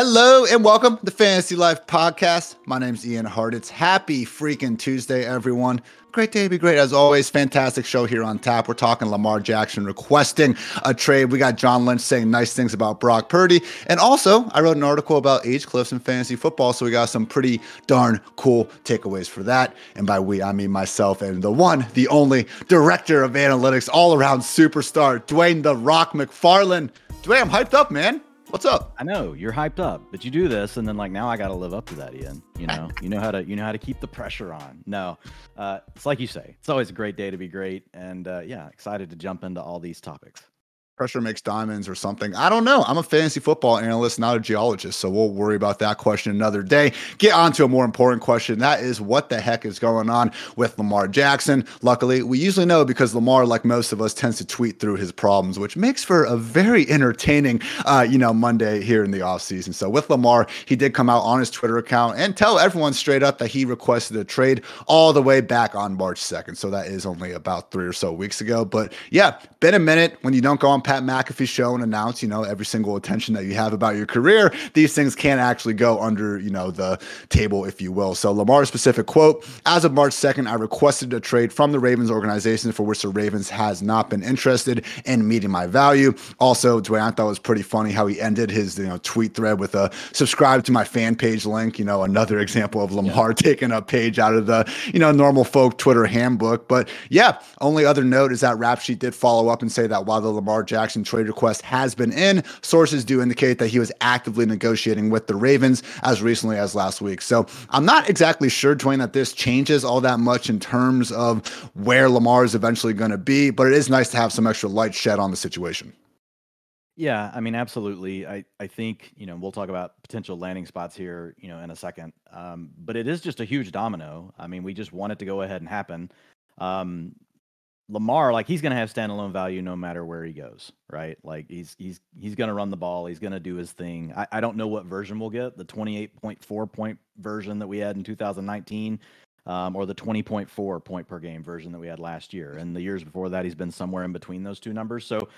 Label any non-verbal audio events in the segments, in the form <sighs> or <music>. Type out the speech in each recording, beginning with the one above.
Hello and welcome to the Fantasy Life Podcast. My name's Ian Hart. It's happy freaking Tuesday, everyone. Great day to be great as always. Fantastic show here on tap. We're talking Lamar Jackson requesting a trade. We got John Lynch saying nice things about Brock Purdy. And also, I wrote an article about age cliffs in fantasy football. So we got some pretty darn cool takeaways for that. And by we, I mean myself and the one, the only director of analytics, all around superstar, Dwain the Rock McFarland. Dwain, I'm hyped up, man. What's up? I know you're hyped up, but you do this, and then like now I got to live up to that, Ian. You know, <laughs> you know how to you know how to keep the pressure on. No, uh, it's like you say, it's always a great day to be great, and uh, yeah, excited to jump into all these topics pressure makes diamonds or something. I don't know. I'm a fantasy football analyst, not a geologist, so we'll worry about that question another day. Get on to a more important question. That is what the heck is going on with Lamar Jackson? Luckily, we usually know because Lamar, like most of us, tends to tweet through his problems, which makes for a very entertaining, uh, you know, Monday here in the offseason. So with Lamar, he did come out on his Twitter account and tell everyone straight up that he requested a trade all the way back on March 2nd. So that is only about three or so weeks ago. But yeah, been a minute when you don't go on Pat McAfee show and announce, you know, every single attention that you have about your career, these things can't actually go under, you know, the table, if you will. So Lamar's specific quote, as of March 2nd, I requested a trade from the Ravens organization for which the Ravens has not been interested in meeting my value. Also, Dwain, I thought was pretty funny how he ended his, you know, tweet thread with a subscribe to my fan page link, you know, another example of Lamar yeah. <laughs> taking a page out of the, you know, normal folk Twitter handbook. But yeah, only other note is that Rap Sheet did follow up and say that while the Lamar Jackson trade request has been in. Sources do indicate that he was actively negotiating with the Ravens as recently as last week. So I'm not exactly sure, Dwain, that this changes all that much in terms of where Lamar is eventually going to be, but it is nice to have some extra light shed on the situation. Yeah, I mean, absolutely. I, I think, you know, we'll talk about potential landing spots here, you know, in a second. Um, but it is just a huge domino. I mean, we just want it to go ahead and happen. Um, Lamar, like he's going to have standalone value no matter where he goes, right? Like he's he's he's going to run the ball, he's going to do his thing. I, I don't know what version we'll get, the 28.4 point version that we had in 2019, um, or the 20.4 point per game version that we had last year. And the years before that, he's been somewhere in between those two numbers. So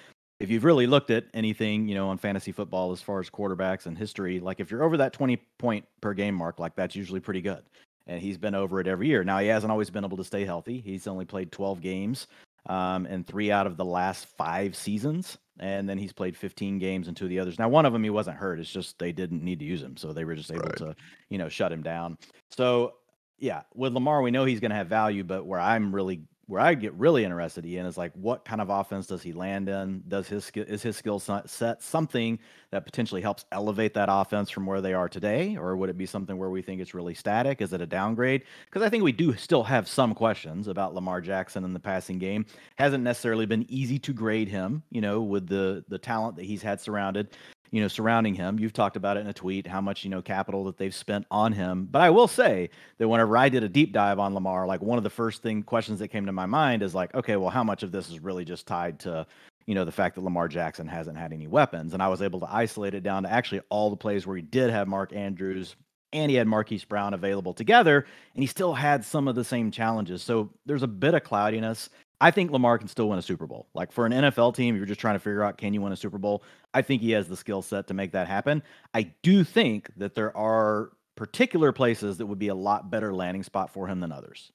if you've really looked at anything, you know, on fantasy football as far as quarterbacks and history, like if you're over that 20 point per game mark, like that's usually pretty good and he's been over it every year. Now he hasn't always been able to stay healthy. He's only played 12 games um, in three out of the last five seasons, and then he's played 15 games in two of the others. Now one of them he wasn't hurt; it's just they didn't need to use him, so they were just able right. to, you know, shut him down. So yeah, with Lamar, we know he's going to have value, but where I'm really where I get really interested, Ian, is like what kind of offense does he land in? Does his is his skill set something that potentially helps elevate that offense from where they are today, or would it be something where we think it's really static? Is it a downgrade? Because I think we do still have some questions about Lamar Jackson in the passing game. Hasn't necessarily been easy to grade him, you know, with the the talent that he's had surrounded you know, surrounding him. You've talked about it in a tweet, how much, you know, capital that they've spent on him. But I will say that whenever I did a deep dive on Lamar, like one of the first thing questions that came to my mind is like, okay, well, how much of this is really just tied to, you know, the fact that Lamar Jackson hasn't had any weapons? And I was able to isolate it down to actually all the plays where he did have Mark Andrews and he had Marquise Brown available together, and he still had some of the same challenges. So there's a bit of cloudiness. I think Lamar can still win a Super Bowl. Like for an NFL team, you're just trying to figure out can you win a Super Bowl. I think he has the skill set to make that happen. I do think that there are particular places that would be a lot better landing spot for him than others.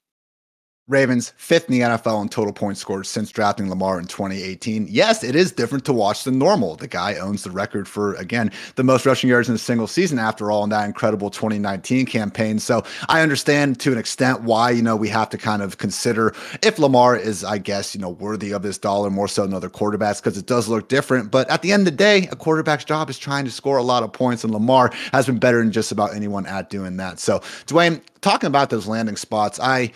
Ravens fifth in the NFL in total points scored since drafting Lamar in 2018. Yes, it is different to watch than normal. The guy owns the record for, again, the most rushing yards in a single season after all in that incredible 2019 campaign. So I understand to an extent why, you know, we have to kind of consider if Lamar is, I guess, you know, worthy of this dollar more so than other quarterbacks because it does look different. But at the end of the day, a quarterback's job is trying to score a lot of points, and Lamar has been better than just about anyone at doing that. So, Dwain, talking about those landing spots, I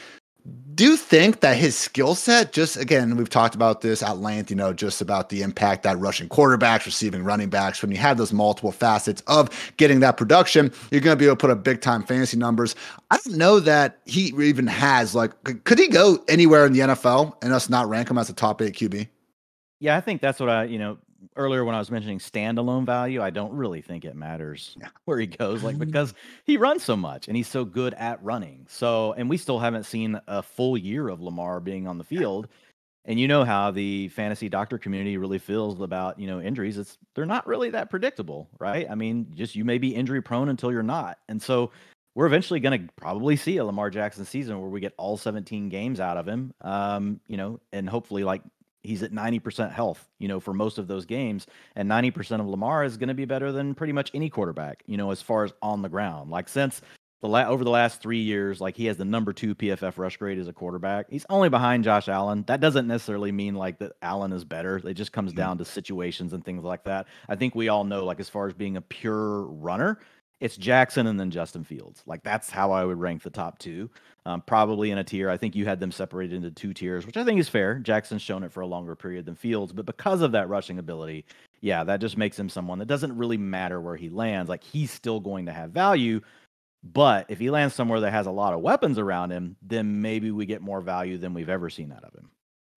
do you think that his skill set, just again, we've talked about this at length, you know, just about the impact that rushing quarterbacks, receiving running backs, when you have those multiple facets of getting that production, you're going to be able to put up big time fantasy numbers. I don't know that he even has, like, could he go anywhere in the NFL and us not rank him as a top eight QB? Yeah, I think that's what I, you know, earlier when I was mentioning standalone value, I don't really think it matters <laughs> where he goes, like <laughs> because he runs so much and he's so good at running. So, and we still haven't seen a full year of Lamar being on the field. And you know how the fantasy doctor community really feels about, you know, injuries. It's they're not really that predictable, right? I mean, just you may be injury prone until you're not. And so we're eventually going to probably see a Lamar Jackson season where we get all 17 games out of him. Um, you know, and hopefully like he's at 90% health, you know, for most of those games. And 90% of Lamar is going to be better than pretty much any quarterback, you know, as far as on the ground. Like since the la- over the last three years, like he has the number two PFF rush grade as a quarterback. He's only behind Josh Allen. That doesn't necessarily mean like that Allen is better. It just comes mm-hmm. down to situations and things like that. I think we all know, like as far as being a pure runner, it's Jackson and then Justin Fields. Like that's how I would rank the top two. Um, probably in a tier. I think you had them separated into two tiers, which I think is fair. Jackson's shown it for a longer period than Fields, but because of that rushing ability, yeah, that just makes him someone that doesn't really matter where he lands. Like he's still going to have value but if he lands somewhere that has a lot of weapons around him, then maybe we get more value than we've ever seen out of him.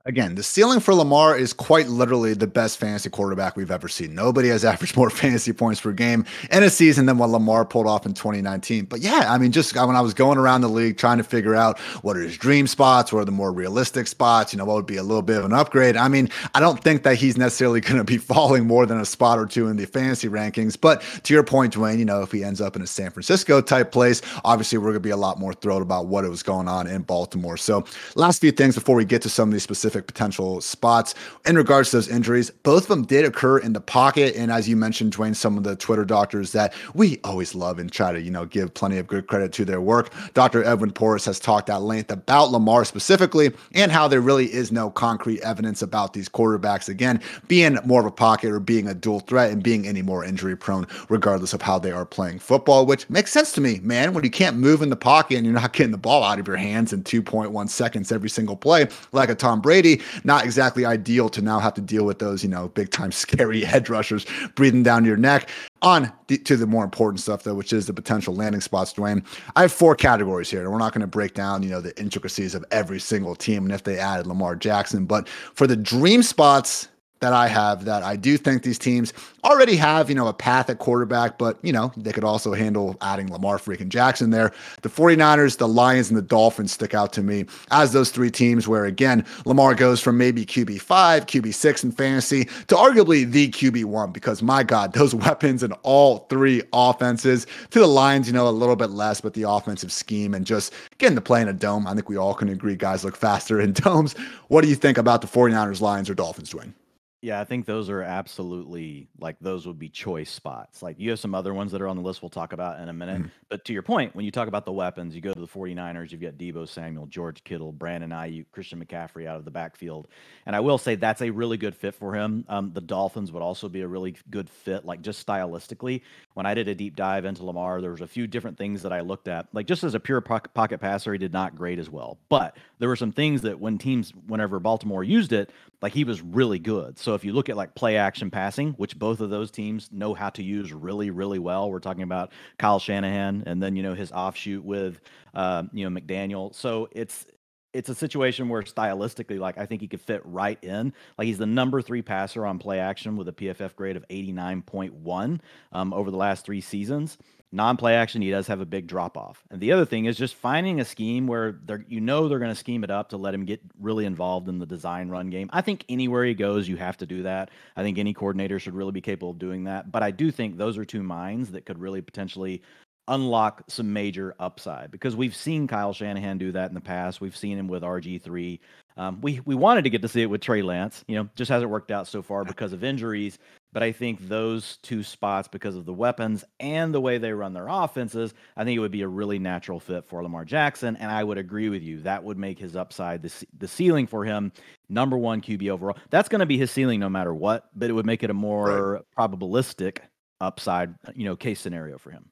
Again, the ceiling for Lamar is quite literally the best fantasy quarterback we've ever seen. Nobody has <laughs> averaged more fantasy points per game in a season than what Lamar pulled off in 2019. But yeah, I mean, just uh, when I was going around the league trying to figure out what are his dream spots, what are the more realistic spots, you know, what would be a little bit of an upgrade. I mean, I don't think that he's necessarily <laughs> going to be falling more than a spot or two in the fantasy rankings. But to your point, Dwain, you know, if he ends up in a San Francisco type place, obviously we're going to be a lot more thrilled about what was going on in Baltimore. So, last few things before we get to some of these specific potential spots. In regards to those injuries, both of them did occur in the pocket. And as you mentioned, Dwain, some of the Twitter doctors that we always love and try to, you know, give plenty of good credit to their work. Dr. Edwin Porras has talked at length about Lamar specifically and how there really is no concrete evidence about these quarterbacks, again, being more of a pocket or being a dual threat and being any more injury prone, regardless of how they are playing football, which makes sense to me, man. When you can't move in the pocket and you're not getting the ball out of your hands in 2.1 seconds every single play, like a Tom Brady not exactly ideal to now have to deal with those, you know, big time scary <laughs> head rushers breathing down your neck. On to the more important stuff, though, which is the potential landing spots, Dwain. I have four categories here, and we're not going to break down, you know, the intricacies of every single team and if they added Lamar Jackson. But for the dream spots that I have that I do think these teams already have, you know, a path at quarterback, but, you know, they could also handle adding Lamar freaking Jackson there. The 49ers, the Lions, and the Dolphins stick out to me as those three teams where, again, Lamar goes from maybe QB5, QB6 in fantasy to arguably the QB1 because, my God, <laughs> those weapons in all three offenses. To the Lions, you know, a little bit less, but the offensive scheme and just getting to play in a dome. I think we all can agree guys look faster in <laughs> domes. What do you think about the 49ers, Lions, or Dolphins, Dwain? Yeah, I think those are absolutely like those would be choice spots. Like you have some other ones that are on the list we'll talk about in a minute. Mm-hmm. But to your point, when you talk about the weapons, you go to the 49ers, you've got Deebo Samuel, George Kittle, Brandon Aiyuk, Christian McCaffrey out of the backfield. And I will say that's a really good fit for him. Um, the Dolphins would also be a really good fit, like just stylistically. When I did a deep dive into Lamar, there was a few different things that I looked at. Like just as a pure pocket passer, he did not great as well. But there were some things that when teams, whenever Baltimore used it, like he was really good. So if you look at like play action passing, which both of those teams know how to use really, really well, we're talking about Kyle Shanahan and then you know his offshoot with uh, you know McDaniel. So it's it's a situation where stylistically, like I think he could fit right in. Like he's the number three passer on play action with a PFF grade of 89.1 um, over the last three seasons. Non-play action he does have a big drop off and the other thing is just finding a scheme where they're you know they're going to scheme it up to let him get really involved in the design run game. I think anywhere he goes you have to do that. I think any coordinator should really be capable of doing that. But i do think those are two minds that could really potentially unlock some major upside because we've seen Kyle Shanahan do that in the past. We've seen him with RG3. Um, we we wanted to get to see it with Trey Lance. You know, just hasn't worked out so far because of injuries. But I think those two spots, because of the weapons and the way they run their offenses, I think it would be a really natural fit for Lamar Jackson. And I would agree with you. That would make his upside, the, the ceiling for him, number one QB overall. That's going to be his ceiling no matter what, but it would make it a more right. probabilistic upside, you know, case scenario for him.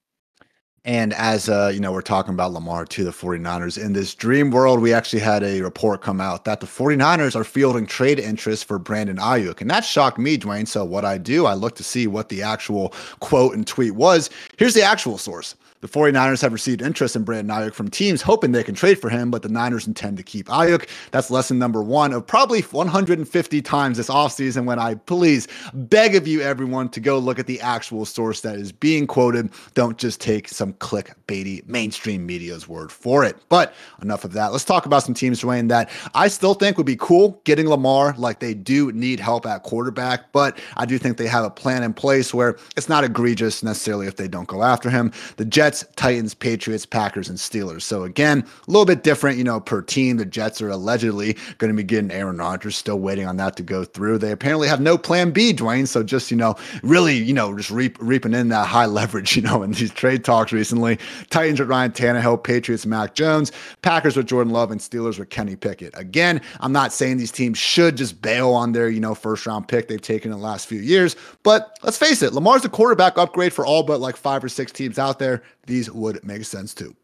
And as uh, you know, we're talking about Lamar to the 49ers. In this dream world, we actually had a report come out that the 49ers are fielding trade interest for Brandon Aiyuk. And that shocked me, Dwain. So what I do, I look to see what the actual quote and tweet was. Here's the actual source. The 49ers have received interest in Brandon Aiyuk from teams hoping they can trade for him, but the Niners intend to keep Aiyuk. That's lesson number one of probably 150 times this offseason when I please beg of you, everyone, to go look at the actual source that is being quoted. Don't just take some clickbaity mainstream media's word for it. But enough of that. Let's talk about some teams, Dwain, that I still think would be cool getting Lamar. Like they do need help at quarterback, but I do think they have a plan in place where it's not egregious necessarily if they don't go after him. The Jets, Titans, Patriots, Packers, and Steelers. So again, a little bit different, you know, per team. The Jets are allegedly going to be getting Aaron Rodgers, still waiting on that to go through. They apparently have no plan B, Dwain. So just, you know, really, you know, just reap, reaping in that high <laughs> leverage, you know, in these trade talks recently. Titans with Ryan Tannehill, Patriots, Mac Jones, Packers with Jordan Love, and Steelers with Kenny Pickett. Again, I'm not saying these teams should just bail on their, you know, first round pick they've taken in the last few years, but let's face it, Lamar's the quarterback upgrade for all but like five or six teams out there. These would make sense too.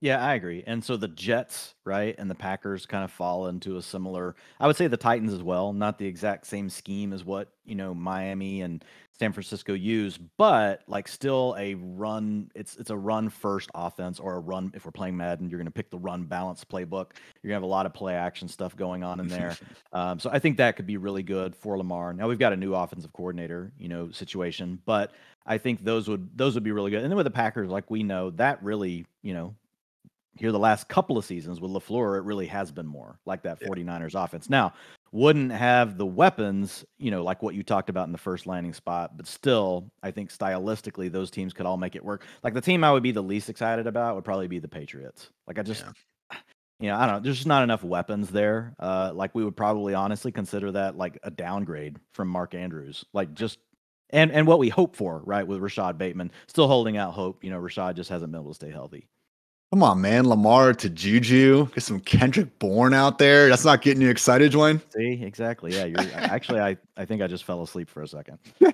Yeah, I agree. And so the Jets, right, and the Packers kind of fall into a similar. I would say the Titans as well, not the exact same scheme as what you know Miami and San Francisco use, but like still a run. It's it's a run first offense or a run. If we're playing Madden, you're going to pick the run balance playbook. You're going to have a lot of play action stuff going on in there. <laughs> um, so I think that could be really good for Lamar. Now we've got a new offensive coordinator, you know, situation, but I think those would those would be really good. And then with the Packers, like we know, that really, you know, here the last couple of seasons with LaFleur, it really has been more like that 49ers yeah. offense. Now, wouldn't have the weapons, you know, like what you talked about in the first landing spot, but still, I think stylistically, those teams could all make it work. Like the team I would be the least excited about would probably be the Patriots. Like I just, yeah. <sighs> you know, I don't know, there's just not enough weapons there. Uh, like we would probably honestly consider that like a downgrade from Mark Andrews. Like just and and what we hope for, right, with Rashod Bateman, still holding out hope. You know, Rashad just hasn't been able to stay healthy. Come on, man. Lamar to Juju. Get some Kendrick Bourne out there. That's not getting you excited, Dwain. See, exactly. Yeah, you're actually I, I think I just fell asleep for a second. <laughs>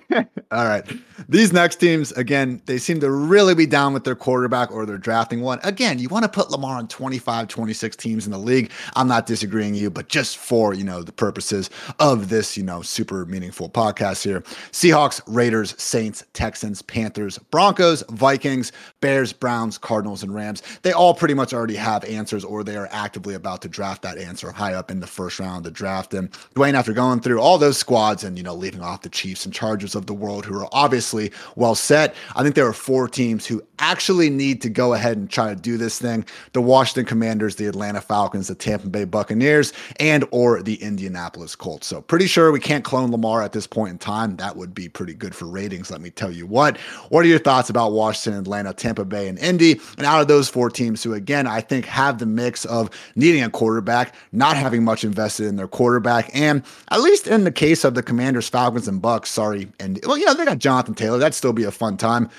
All right. These next teams, again, they seem to really be down with their quarterback or they're drafting one. Again, you want to put Lamar on 25, 26 teams in the league. I'm not disagreeing you, but just for, you know, the purposes of this, you know, super meaningful podcast here. Seahawks, Raiders, Saints, Texans, Panthers, Broncos, Vikings, Bears, Browns, Cardinals, and Rams they all pretty much already have answers or they are actively about to draft that answer high up in the first round of the draft. And Dwain, after going through all those squads and, you know, leaving off the Chiefs and Chargers of the world who are obviously well set, I think there are four teams who actually need to go ahead and try to do this thing. The Washington Commanders, the Atlanta Falcons, the Tampa Bay Buccaneers, and or the Indianapolis Colts. So pretty sure we can't clone Lamar at this point in time. That would be pretty good for ratings, let me tell you what. What are your thoughts about Washington, Atlanta, Tampa Bay, and Indy? And out of those four teams who, again, I think have the mix of needing a quarterback, not having much invested in their quarterback, and at least in the case of the Commanders, Falcons, and Bucks, sorry, and well, you know, they got Jonathan Taylor. That'd still be a fun time.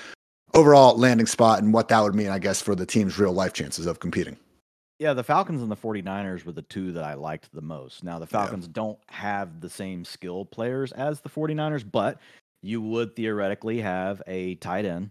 Overall landing spot and what that would mean, I guess, for the team's real life chances of competing. Yeah, the Falcons and the 49ers were the two that I liked the most. Now, the Falcons yeah. don't have the same skill players as the 49ers, but you would theoretically have a tight end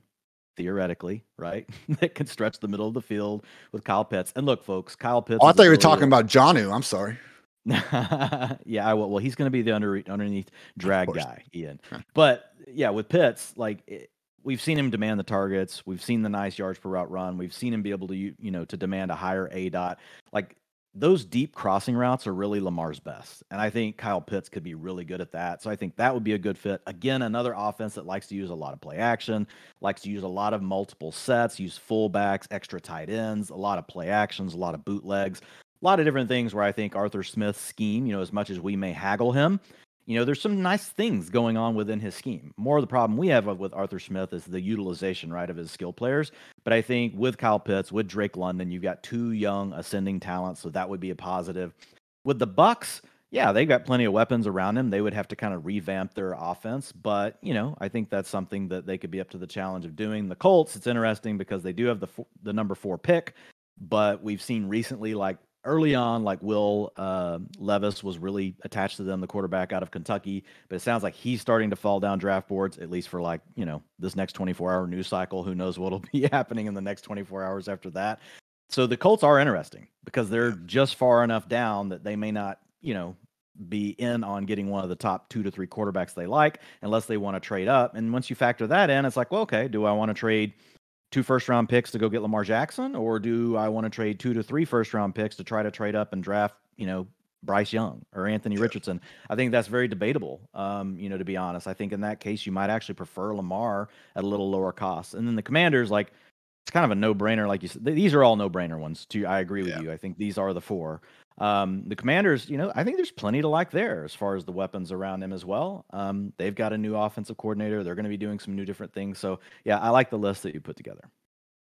theoretically, right? <laughs> that can stretch the middle of the field with Kyle Pitts. And look, folks, Kyle Pitts. Oh, I thought you were talking about Jonnu. I'm sorry. <laughs> yeah, I. Well, he's going to be the under, underneath drag guy, Ian. But yeah, with Pitts, like it, we've seen him demand the targets. We've seen the nice yards per route run. We've seen him be able to, you know, to demand a higher aDOT. Like those deep crossing routes are really Lamar's best. And I think Kyle Pitts could be really good at that. So I think that would be a good fit. Again, another offense that likes to use a lot of play action, likes to use a lot of multiple sets, use fullbacks, extra tight ends, a lot of play actions, a lot of bootlegs, a lot of different things where I think Arthur Smith's scheme, you know, as much as we may haggle him, you know, there's some nice things going on within his scheme. More of the problem we have with Arthur Smith is the utilization, right, of his skill players. But I think with Kyle Pitts, with Drake London, you've got two young ascending talents, so that would be a positive. With the Bucks, yeah, they've got plenty of weapons around him. They would have to kind of revamp their offense, but you know, I think that's something that they could be up to the challenge of doing. The Colts, it's interesting because they do have the the number four pick, but we've seen recently like early on, like Will uh, Levis was really attached to them, the quarterback out of Kentucky. But it sounds like he's starting to fall down draft boards, at least for like you know this next 24 hour news cycle. Who knows what'll <laughs> be happening in the next 24 hours after that? So the Colts are interesting because they're just far enough down that they may not, you know, be in on getting one of the top two to three quarterbacks they like unless they want to trade up. And once you factor that in, it's like, well, okay, do I want to trade? Two first round picks to go get Lamar Jackson, or do I want to trade two to three first round picks to try to trade up and draft, you know, Bryce Young or Anthony Richardson? I think that's very debatable. Um, you know, to be honest, I think in that case you might actually prefer Lamar at a little lower cost. And then the Commanders, like it's kind of a no-brainer, like you said. These are all no-brainer ones. Too, I agree with Yeah. you. I think these are the four. Um, the Commanders, you know, I think there's plenty to like there as far as the weapons around them as well. Um, they've got a new offensive coordinator. They're going to be doing some new different things. So yeah, I like the list that you put together.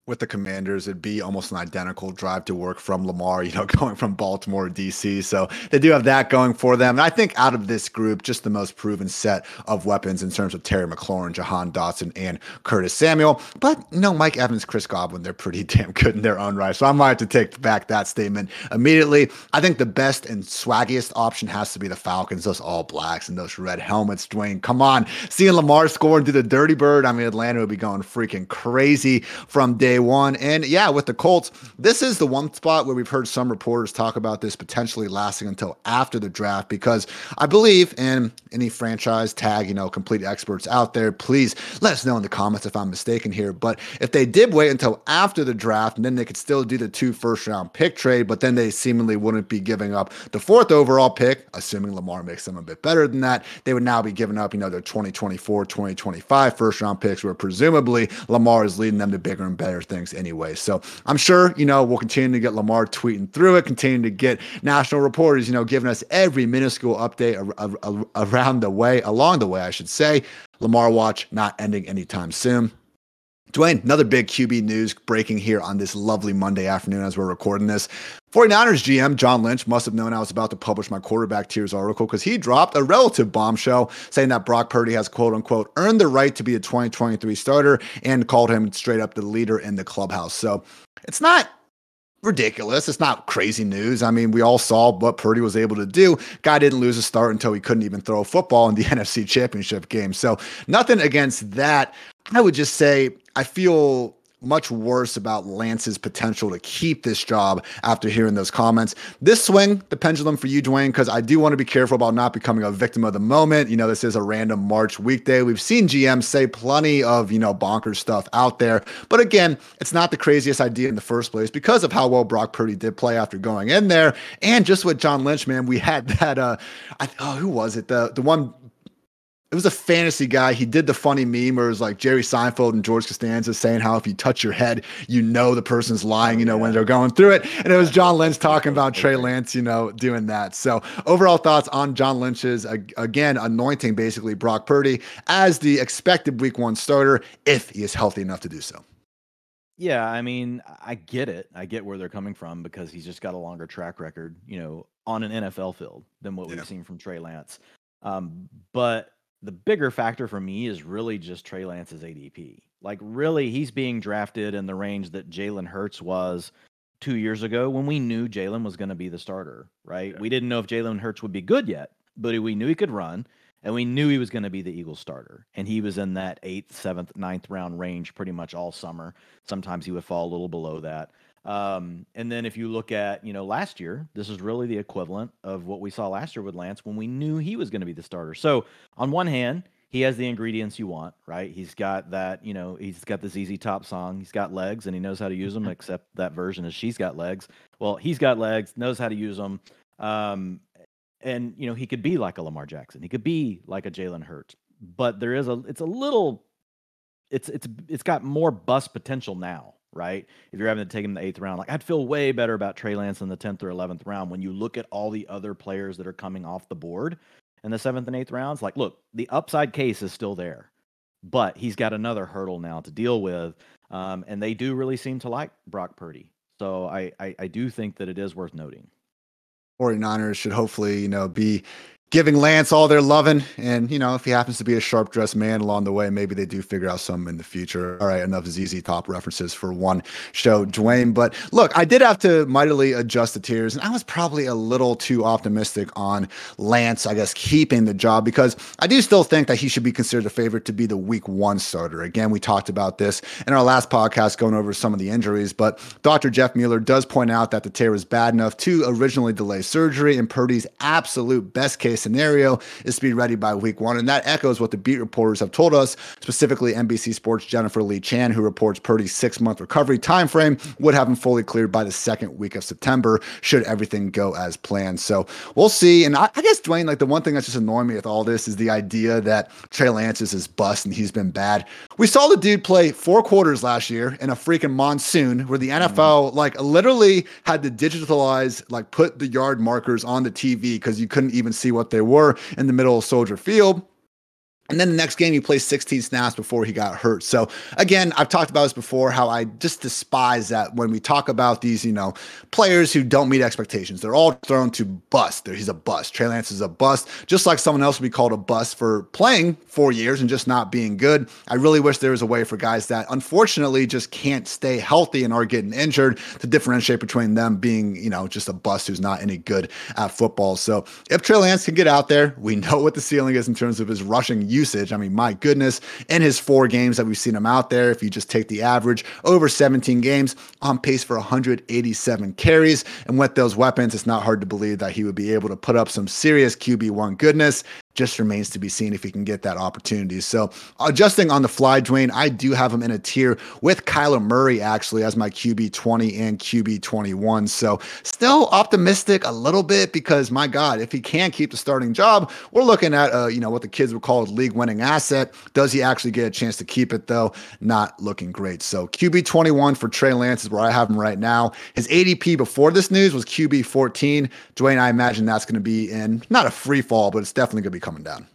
With the commanders it'd be almost an identical drive to work from lamar you know <laughs> going from baltimore to dc so they do have that going for them. And i think out of this group just the most proven set of weapons in terms of terry mclaurin jahan dotson and curtis samuel. But you know mike evans chris godwin they're pretty <laughs> damn good in their own right. So i might have to take back that statement immediately. I think the best and swaggiest option has to be the falcons those all blacks and those red helmets dwain. Come on. Seeing lamar scoring through the dirty bird i mean atlanta would be going freaking crazy from day one. And yeah, with the Colts, this is the one spot where we've heard some reporters talk about this potentially lasting until after the draft because I believe in any franchise tag, you know, complete experts out there, please let us know in the comments if I'm mistaken here. But if they did wait until after the draft, and then they could still do the two first round pick trade, but then they seemingly wouldn't be giving up the fourth overall pick, assuming Lamar makes them a bit better than that, they would now be giving up, you know, their 2024, 2025 first round picks, where presumably Lamar is leading them to bigger and better things anyway. So I'm sure, you know, we'll continue to get Lamar tweeting through it, continue to get national reporters, you know, giving us every minuscule update around the way, along the way, I should say. Lamar watch not ending anytime soon. Dwain, another big QB news breaking here on this lovely Monday afternoon as we're recording this. 49ers GM John Lynch must have known I was about to publish my quarterback tiers article because he dropped a relative bombshell saying that Brock Purdy has quote unquote earned the right to be a 2023 starter and called him straight up the leader in the clubhouse. So it's not ridiculous. It's not crazy news. I mean, we all saw what Purdy was able to do. Guy didn't lose a start until he couldn't even throw a football in the <laughs> NFC Championship game. So, nothing against that. I would just say I feel much worse about Lance's potential to keep this job after hearing those comments. This swing the pendulum for you, Dwain, because I do want to be careful about not becoming a victim of the moment. You know, this is a random March weekday. We've seen GMs say plenty of, you know, bonkers stuff out there. But again, it's not the craziest idea in the first place because of how well Brock Purdy did play after going in there. And just with John Lynch, man, we had that uh I, oh, who was it? The the one it was a fantasy guy. He did the funny meme where it was like Jerry Seinfeld and George Costanza saying how if you touch your head, you know the person's lying, you know, when they're going through it. And it was John <laughs> Lynch talking about Trey Lance, you know, doing that. So overall thoughts on John Lynch's again anointing basically Brock Purdy as the expected week one starter if he is healthy enough to do so. Yeah, I mean, I get it. I get where they're coming from because he's just got a longer track record, you know, on an NFL field than what Yeah. we've seen from Trey Lance. Um, but the bigger factor for me is really just Trey Lance's ADP. Like, really, he's being drafted in the range that Jalen Hurts was two years ago when we knew Jalen was going to be the starter, right? Yeah. We didn't know if Jalen Hurts would be good yet, but we knew he could run and we knew he was going to be the Eagles starter. And he was in that eighth, seventh, ninth round range pretty much all summer. Sometimes he would fall a little below that. Um, and then if you look at, you know, last year, this is really the equivalent of what we saw last year with Lance when we knew he was going to be the starter. So on one hand, he has the ingredients you want, right? He's got that, you know, he's got this ZZ Top song. He's got legs and he knows how to use them, except that version is she's got legs. Well, he's got legs, knows how to use them. Um, and you know, he could be like a Lamar Jackson. He could be like a Jalen Hurts. But there is a it's a little it's it's it's got more bust potential now, right? If you're having to take him in the eighth round, like I'd feel way better about Trey Lance in the tenth or eleventh round when you look at all the other players that are coming off the board in the seventh and eighth rounds. Like, look, the upside case is still there, but he's got another hurdle now to deal with. Um, and they do really seem to like Brock Purdy. So I, I I do think that it is worth noting. 49ers should hopefully, you know, be giving Lance all their loving. And, you know, if he happens to be a sharp dressed man along the way, maybe they do figure out something in the future. All right, enough ZZ Top references for one show, Dwain. But look, I did have to mightily adjust the tiers, and I was probably a little too optimistic on Lance, I guess, keeping the job because I do still think that he should be considered a favorite to be the week one starter. Again, we talked about this in our last podcast going over some of the injuries, but Dr. Jeff Mueller does point out that the tear was bad enough to originally delay surgery, and Purdy's absolute best case case scenario is to be ready by week one. And that echoes what the beat reporters have told us, specifically NBC Sports Jennifer Lee Chan, who reports Purdy's six month recovery timeframe would have him fully cleared by the second week of September, should everything go as planned. So we'll see. And I, I guess, Dwain, like the one thing that's just annoying me with all this is the idea that Trey Lance is his bust and he's been bad. We saw the dude play four quarters last year in a freaking monsoon where the NFL like literally had to digitalize, like put the yard markers on the TV because you couldn't even see what they were in the middle of Soldier Field. And then the next game, he plays 16 snaps before he got hurt. So again, I've talked about this before, how I just despise that when we talk about these, you know, players who don't meet expectations. They're all thrown to bust. He's a bust. Trey Lance is a bust, just like someone else would be called a bust for playing four years and just not being good. I really wish there was a way for guys that unfortunately just can't stay healthy and are getting injured to differentiate between them being, you know, just a bust who's not any good at football. So if Trey Lance can get out there, we <laughs> know what the ceiling is in terms of his rushing usage. I mean, my goodness, in his four games that we've seen him out there, if you just take the average over 17 games, on pace for 187 carries. And with those weapons, it's not hard to believe that he would be able to put up some serious QB1 goodness just remains to be seen if he can get that opportunity. So, adjusting on the fly, Dwain, I do have him in a tier with Kyler Murray actually as my QB 20 and QB 21. So, still optimistic a little bit because my God, if he can keep the starting job, we're looking at uh, you know what the kids would call a league winning asset. Does he actually get a chance to keep it though? Not looking great. So, QB 21 for Trey Lance is where I have him right now. His ADP before this news was QB 14. Dwain, I imagine that's going to be in not a free fall, but it's definitely going to be coming down.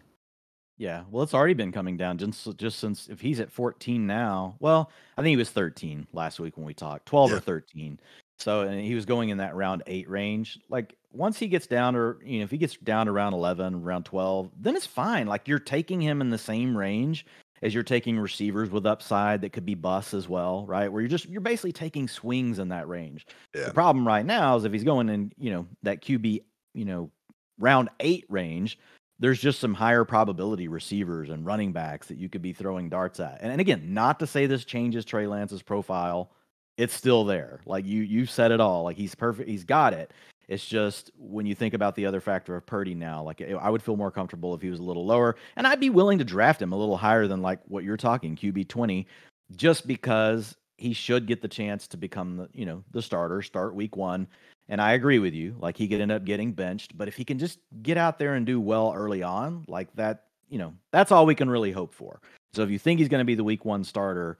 Yeah, well, it's already been coming down just just since if he's at 14 now. Well, I think he was 13 last week when we talked, 12 yeah. or 13. So and he was going in that round eight range. Like once he gets down to you know if he gets down to round 11, round 12, then it's fine. Like you're taking him in the same range as you're taking receivers with upside that could be bus as well, right? Where you're just you're basically taking swings in that range. Yeah. The problem right now is if he's going in, you know, that QB, you know, round eight range, there's just some higher probability receivers and running backs that you could be throwing darts at. And, and again, not to say this changes Trey Lance's profile. It's still there. Like you you said it all. Like he's perfect. He's got it. It's just when you think about the other factor of Purdy now, like I would feel more comfortable if he was a little lower, and I'd be willing to draft him a little higher than like what you're talking QB twenty, just because he should get the chance to become the you know the starter, start week one, and I agree with you. Like he could end up getting benched, but if he can just get out there and do well early on, like that, you know, that's all we can really hope for. So if you think he's going to be the week one starter,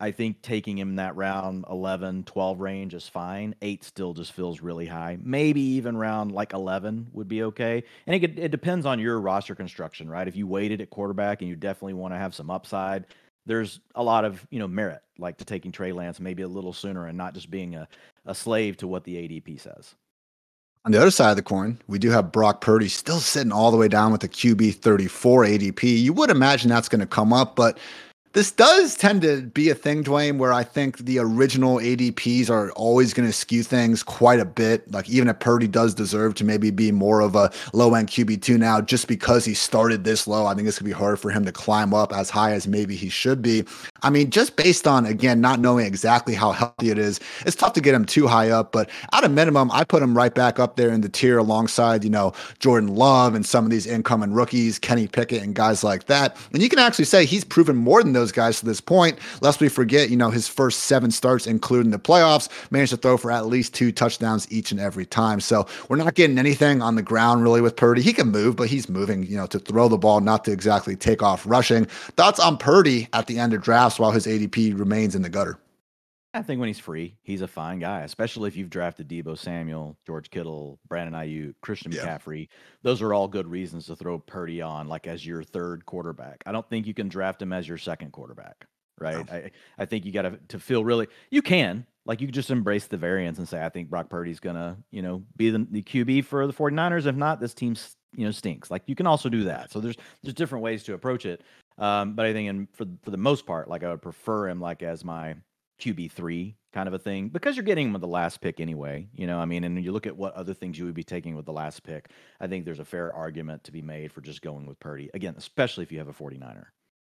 I think taking him that round 11, 12 range is fine. Eight still just feels really high. Maybe even round like 11 would be okay. And it, it depends on your roster construction, right? If you waited at quarterback and you definitely want to have some upside, there's a lot of you know merit like to taking Trey Lance maybe a little sooner and not just being a, a slave to what the ADP says. On the other side of the coin, we do have Brock Purdy still sitting all the way down with the QB 34 ADP. You would imagine that's going to come up, but this does tend to be a thing, Dwain, where I think the original ADPs are always going to skew things quite a bit. Like even if Purdy does deserve to maybe be more of a low end QB2 now, just because he started this low, I think it's going to be hard for him to climb up as high as maybe he should be. I mean, just based on, again, not knowing exactly how healthy it is, it's tough to get him too high up. But at a minimum, I put him right back up there in the tier alongside, you know, Jordan Love and some of these incoming rookies, Kenny Pickett and guys like that. And you can actually say he's proven more than those those guys to this point. Lest we forget, you know, his first seven starts, including the playoffs, managed to throw for at least two touchdowns each and every time. So we're not getting anything on the ground really with Purdy. He can move, but he's moving, you know, to throw the ball, not to exactly take off rushing. Thoughts on Purdy at the end of drafts while his ADP remains in the gutter? I think when he's free, he's a fine guy, especially if you've drafted Deebo Samuel, George Kittle, Brandon Aiyuk, Christian yeah. McCaffrey. Those are all good reasons to throw Purdy on, like as your third quarterback. I don't think you can draft him as your second quarterback, right? No. I, I think you got to to feel really. You can like you just embrace the variance and say, I think Brock Purdy's gonna, you know, be the, the QB for the 49ers. If not, this team, you know, stinks. Like you can also do that. So there's there's different ways to approach it. Um, but I think in for for the most part, like I would prefer him like as my QB three kind of a thing because you're getting him with the last pick anyway. You know, I mean, and you look at what other things you would be taking with the last pick. I think there's a fair argument to be made for just going with Purdy again, especially if you have a 49er.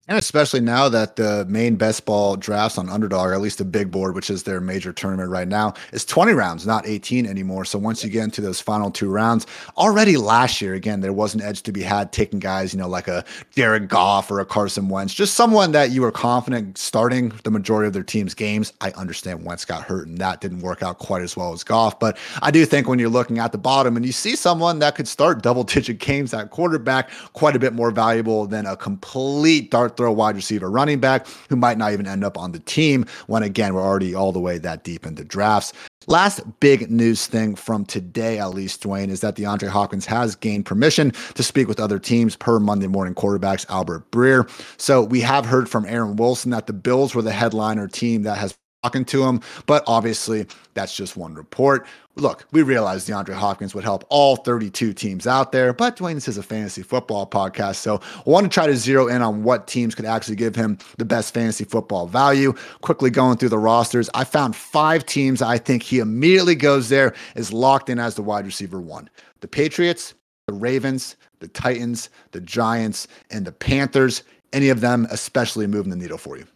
And especially now that the main best ball drafts on underdog, or at least the big board, which is their major tournament right now, is 20 rounds, not 18 anymore. So once you get into those final two rounds, already last year, again, there was an edge to be had taking guys, you know, like a Jared Goff or a Carson Wentz, just someone that you were confident starting the majority of their team's games. I understand Wentz got hurt and that didn't work out quite as well as Goff, but I do think when you're looking at the bottom and you see someone that could start double digit games at quarterback, quite a bit more valuable than a complete dart throw wide receiver running back who might not even end up on the team when, again, we're already all the way that deep into drafts. Last big news thing from today, at least, Dwain, is that DeAndre Hopkins has gained permission to speak with other teams per Monday morning quarterbacks Albert Breer. So we have heard from Aaron Wilson that the Bills were the headliner team that has talking to him. But obviously, that's just one report. Look, we realize DeAndre Hopkins would help all 32 teams out there, but Dwain, this is a fantasy football podcast. So I want to try to zero in on what teams could actually give him the best fantasy football value. Quickly going through the rosters, I found five teams I think he immediately goes there, is locked in as the wide receiver one. The Patriots, the Ravens, the Titans, the Giants, and the Panthers. Any of them especially moving the needle for you?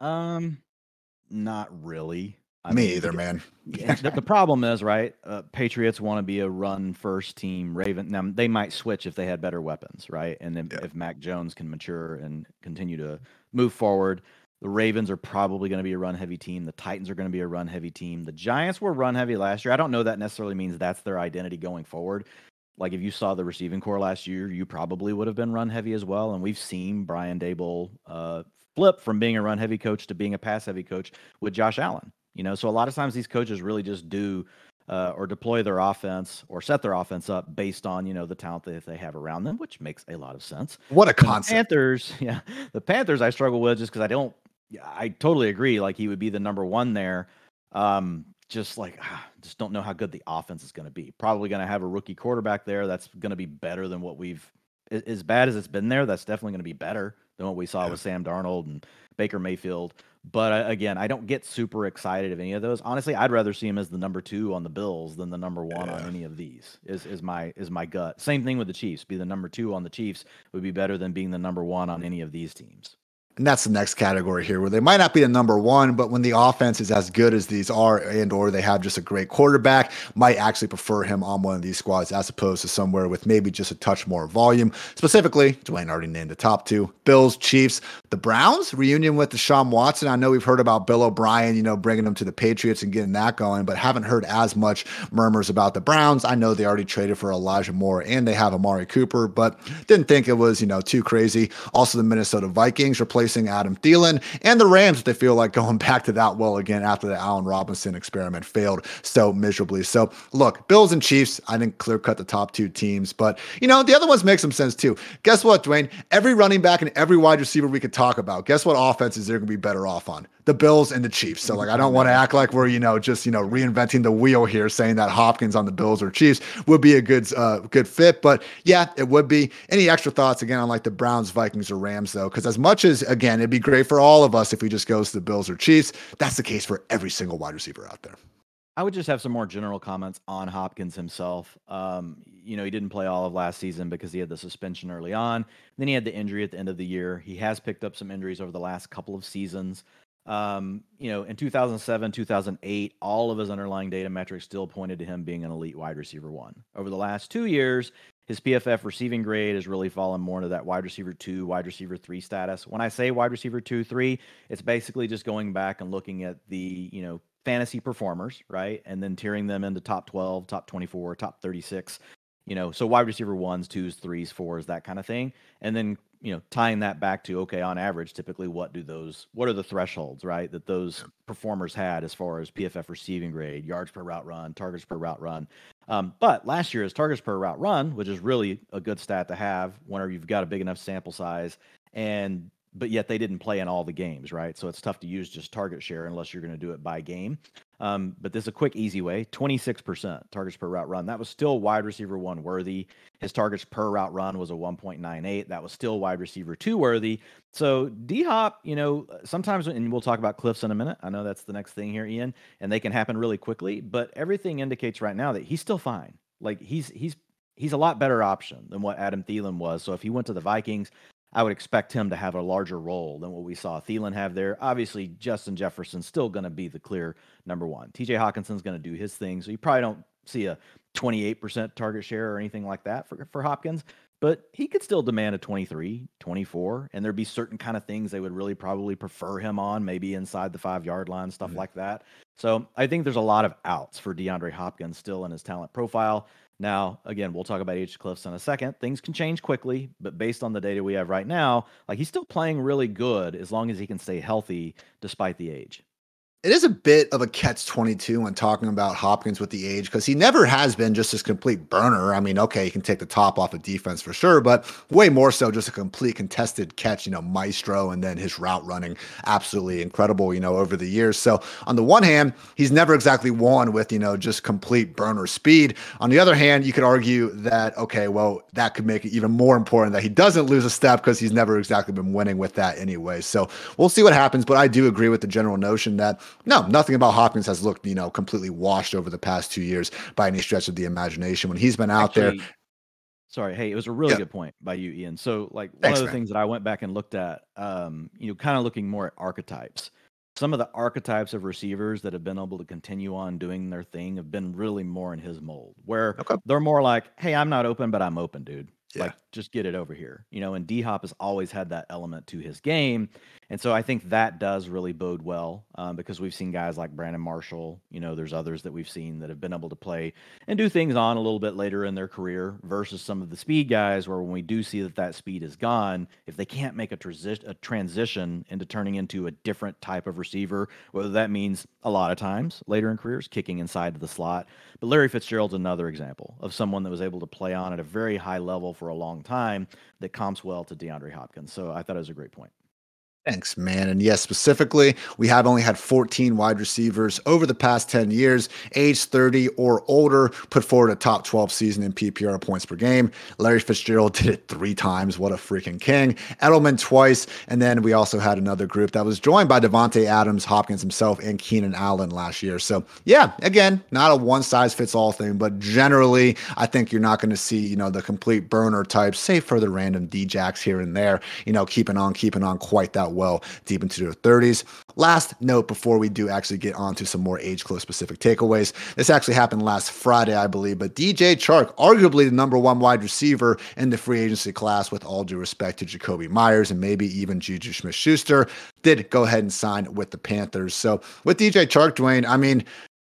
Um, not really. I Me mean, either, man. <laughs> yeah, <laughs> the, the, problem is, right? Uh, Patriots want to be a run first team. Raven now they might switch if they had better weapons, right? And then yeah. if Mac Jones can mature and continue to move forward, the Ravens are probably going to be a run heavy team. The Titans are going to be a run heavy team. The Giants were run heavy last year. I don't know that necessarily means that's their identity going forward. Like if you saw the receiving corps last year, you probably would have been run heavy as well. And we've seen Brian Daboll uh, flip from being a run heavy coach to being a pass heavy coach with Josh Allen. You know, so a lot of times these coaches really just do uh, or deploy their offense or set their offense up based on you know the talent that they have around them, which makes a lot of sense. What a concept! The Panthers, <laughs> yeah, the Panthers I struggle with just because I don't. I totally agree. Like he would be the number one there. Um, just like ah, just don't know how good the offense is going to be. Probably going to have a rookie quarterback there. That's going to be better than what we've. As bad as it's been there, that's definitely going to be better than what we saw yeah. with Sam Darnold and Baker Mayfield. But uh, again, I don't get super excited of any of those. Honestly, I'd rather see him as the number two on the Bills than the number one yeah. on any of these. Is is my is my gut. Same thing with the Chiefs. Be the number two on the Chiefs would be better than being the number one on any of these teams. And that's the next category here, where they might not be the number one, but when the offense is as good as these are, and or they have just a great quarterback, might actually prefer him on one of these squads as opposed to somewhere with maybe just a touch more volume. Specifically, Dwain already named the top two: Bills, Chiefs, the Browns. Reunion with Deshaun Watson. I know we've heard about Bill O'Brien, you know, bringing him to the Patriots and getting that going, but haven't heard as much murmurs about the Browns. I know they already traded for Elijah Moore and they have Amari Cooper, but didn't think it was you know too crazy. Also, the Minnesota Vikings replaced replacing Adam Thielen, and the Rams, they feel like going <laughs> back to that well again after the Allen Robinson experiment failed so miserably. So, look, Bills and Chiefs, I think clear cut the top two teams, but you know, the other ones make some sense too. Guess what, Dwain? Every running back and every wide receiver we could talk about, guess what offenses they're going to be better off on? The Bills and the Chiefs. So like I don't want to act like we're you know just you know reinventing the wheel here, saying that Hopkins on the Bills or Chiefs would be a good uh, good fit. But yeah, it would be. Any extra thoughts again on like the Browns, Vikings, or Rams though? Because as much as again it'd be great for all of us if we just goes to the Bills or Chiefs, that's the case for every single wide receiver out there. I would just have some more general comments on Hopkins himself. Um, you know, he didn't play all of last season because he had the suspension early on. Then he had the injury at the end of the year. He has picked up some injuries over the last couple of seasons. Um, you know, in 2007, 2008, all of his underlying data metrics still pointed to him being an elite wide receiver one. Over the last two years, his PFF receiving grade has really fallen more into that wide receiver two, wide receiver three status. When I say wide receiver two, three, it's basically just going back and looking at the, you know, fantasy performers, right? And then tiering them into top 12, top 24, top 36. You know, so wide receiver ones, twos, threes, fours, that kind of thing. And then you know tying that back to okay on average typically what do those what are the thresholds right that those performers had as far as pff receiving grade yards per route run targets per route run? Um, but last year's targets per route run which is really a good stat to have whenever you've got a big enough sample size and but yet they didn't play in all the games, right? So it's tough to use just target share unless you're going to do it by game. Um, but this is a quick, easy way 26% targets per route run. That was still wide receiver one worthy. His targets per route run was a 1.98. That was still wide receiver two worthy. So D Hop, you know, sometimes, and we'll talk about cliffs in a minute. I know that's the next thing here, Ian, and they can happen really quickly, but everything indicates right now that he's still fine. Like he's, he's, he's a lot better option than what Adam Thielen was. So if he went to the Vikings, I would expect him to have a larger role than what we saw Thielen have there. Obviously, Justin Jefferson's still going to be the clear number one. TJ Hockenson's going to do his thing. So you probably don't see a 28% target share or anything like that for, for Hopkins, but he could still demand a 23, 24, and there'd be certain kind of things they would really probably prefer him on, maybe inside the five yard line, stuff mm-hmm. like that. So I think there's a lot of outs for DeAndre Hopkins still in his talent profile. Now, again, we'll talk about age cliffs in a second. Things can change quickly, but based on the data we have right now, like he's still playing really good as long as he can stay healthy despite the age it is a bit of a catch 22 when talking about Hopkins with the age because he never has been just this complete burner. I mean, okay, he can take the top off of defense for sure, but way more so just a complete contested catch, you know, maestro, and then his route running absolutely incredible, you know, over the years. So, on the one hand, he's never exactly won with, you know, just complete burner speed. On the other hand, you could argue that, okay, well, that could make it even more important that he doesn't lose a step because he's never exactly been winning with that anyway. So, we'll see what happens, but I do agree with the general notion that no, nothing about Hopkins has looked, you know, completely washed over the past two years by any stretch of the imagination. When he's been out Actually, there. Sorry, hey, it was a really yeah. good point by you, Ian. So, like one of the man. things that I went back and looked at, um, you know, kind of looking more at archetypes. Some of the archetypes of receivers that have been able to continue on doing their thing have been really more in his mold, where okay. they're more like, "Hey, I'm not open, but I'm open, dude." Yeah. Like, just get it over here. You know, and D Hop has always had that element to his game. And so I think that does really bode well um, because we've seen guys like Brandon Marshall. You know, there's others that we've seen that have been able to play and do things on a little bit later in their career versus some of the speed guys where when we do see that that speed is gone, if they can't make a, transi- a transition into turning into a different type of receiver, whether that means a lot of times later in careers kicking inside of the slot. But Larry Fitzgerald's another example of someone that was able to play on at a very high level for a long time that comps well to DeAndre Hopkins. So I thought it was a great point. Thanks, man. And yes, specifically, we have only had 14 wide receivers over the past 10 years, age 30 or older, put forward a top 12 season in PPR points per game. Larry Fitzgerald did it three times. What a freaking king. Edelman twice. And then we also had another group that was joined by Davante Adams, Hopkins himself, and Keenan Allen last year. So, yeah, again, not a one size fits all thing, but generally, I think you're not going to see, you know, the complete burner types, save for the random D-Jacks here and there, you know, keeping on, keeping on quite that well deep into their 30s. Last note before we do actually get on to some more age close specific takeaways. This actually happened last Friday, I believe, but DJ Chark, arguably the number one wide receiver in the free agency class, with all due respect to Jakobi Meyers and maybe even Juju Smith Schuster, did go ahead and sign with the Panthers. So with DJ Chark, Dwain, I mean,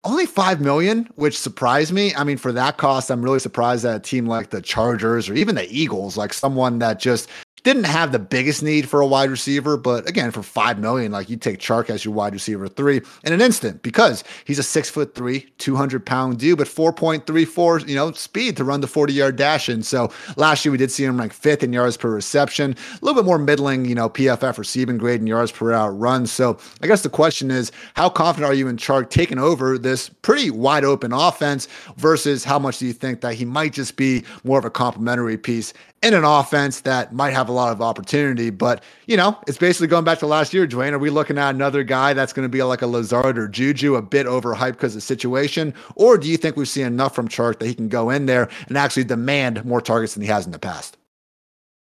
only five million, which surprised me. I mean, for that cost, I'm really surprised that a team like the Chargers or even the Eagles, like someone that just didn't have the biggest need for a wide receiver, but again, for five million, like you take Chark as your wide receiver three in an instant because he's a six foot three, 200 pound dude, but 4.34, you know, speed to run the 40 yard dash. And so last year we did see him like fifth in yards per reception, a little bit more middling, you know, PFF receiving grade and yards per route run. So I guess the question is, how confident are you in Chark taking over this pretty wide open offense versus how much do you think that he might just be more of a complementary piece in an offense that might have a lot of opportunity. But, you know, it's basically going back to last year, Dwain. Are we looking at another guy that's going to be like a Lazard or Juju, a bit overhyped because of the situation? Or do you think we've seen enough from Chark that he can go in there and actually demand more targets than he has in the past?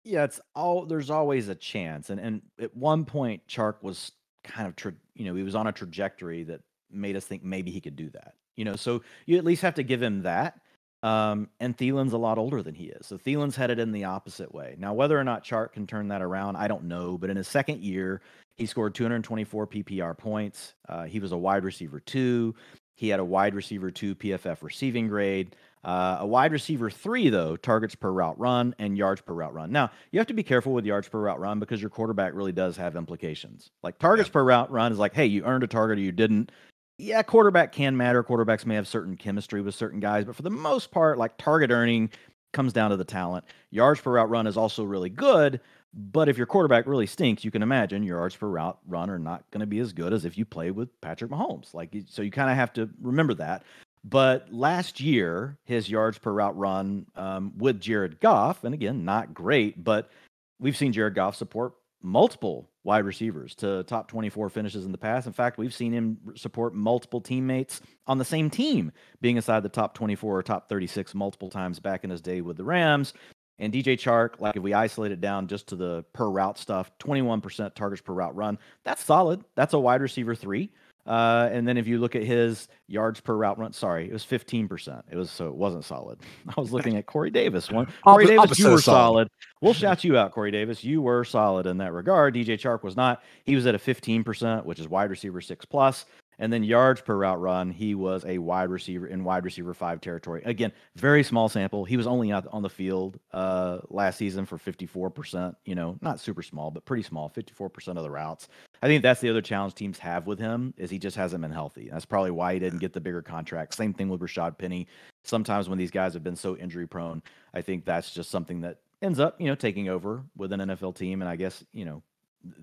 Yeah, it's all there's always a chance. And and at one point, Chark was kind of tra- you know, he was on a trajectory that made us think maybe he could do that. You know, so you at least have to give him that. Um, and Thielen's a lot older than he is. So Thielen's headed in the opposite way. Now, whether or not Chark can turn that around, I don't know. But in his second year, he scored 224 PPR points. Uh, he was a wide receiver two. He had a wide receiver two PFF receiving grade. Uh, a wide receiver three, though, targets per route run and yards per route run. Now, you have to be careful with yards per route run because your quarterback really does have implications. Like targets yeah. per route run is like, hey, you earned a target or you didn't yeah, quarterback can matter. Quarterbacks may have certain chemistry with certain guys, but for the most part, like target earning comes down to the talent. Yards per route run is also really good, but if your quarterback really stinks, you can imagine your yards per route run are not going to be as good as if you play with Patrick Mahomes. Like, so you kind of have to remember that. But last year, his yards per route run um, with Jared Goff, and again, not great, but we've seen Jared Goff support multiple wide receivers to top 24 finishes in the past. In fact, we've seen him support multiple teammates on the same team being inside the top 24 or top 36 multiple times back in his day with the Rams. And DJ Chark, like if we isolate it down just to the per route stuff, 21% targets per route run. That's solid. That's a wide receiver three. Uh, and then if you look at his yards per route run, sorry, it was 15%. It was so it wasn't solid. <laughs> I was looking at Corey Davis. One <laughs> Corey Davis, you were solid. solid. We'll shout you out, Corey Davis. You were solid in that regard. DJ Chark was not. He was at a 15%, which is wide receiver six plus. And then yards per route run, he was a wide receiver in wide receiver five territory. Again, very small sample. He was only out on the field uh, last season for 54%, you know, not super small, but pretty small, 54% of the routes. I think that's the other challenge teams have with him is he just hasn't been healthy. That's probably why he didn't get the bigger contract. Same thing with Rashaad Penny. Sometimes when these guys have been so injury prone, I think that's just something that ends up, you know, taking over with an NFL team. And I guess, you know,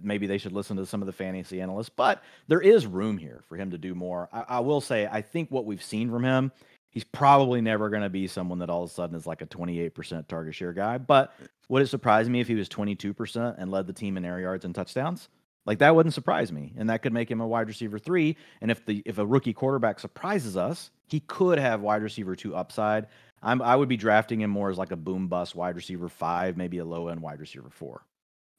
maybe they should listen to some of the fantasy analysts, but there is room here for him to do more. I, I will say, I think what we've seen from him, he's probably never going to be someone that all of a sudden is like a 28% target share guy. But would it surprise me if he was 22% and led the team in air yards and touchdowns? Like that wouldn't surprise me, and that could make him a wide receiver three. And if the if a rookie quarterback surprises us, he could have wide receiver two upside. I'm I would be drafting him more as like a boom bust wide receiver five, maybe a low end wide receiver four.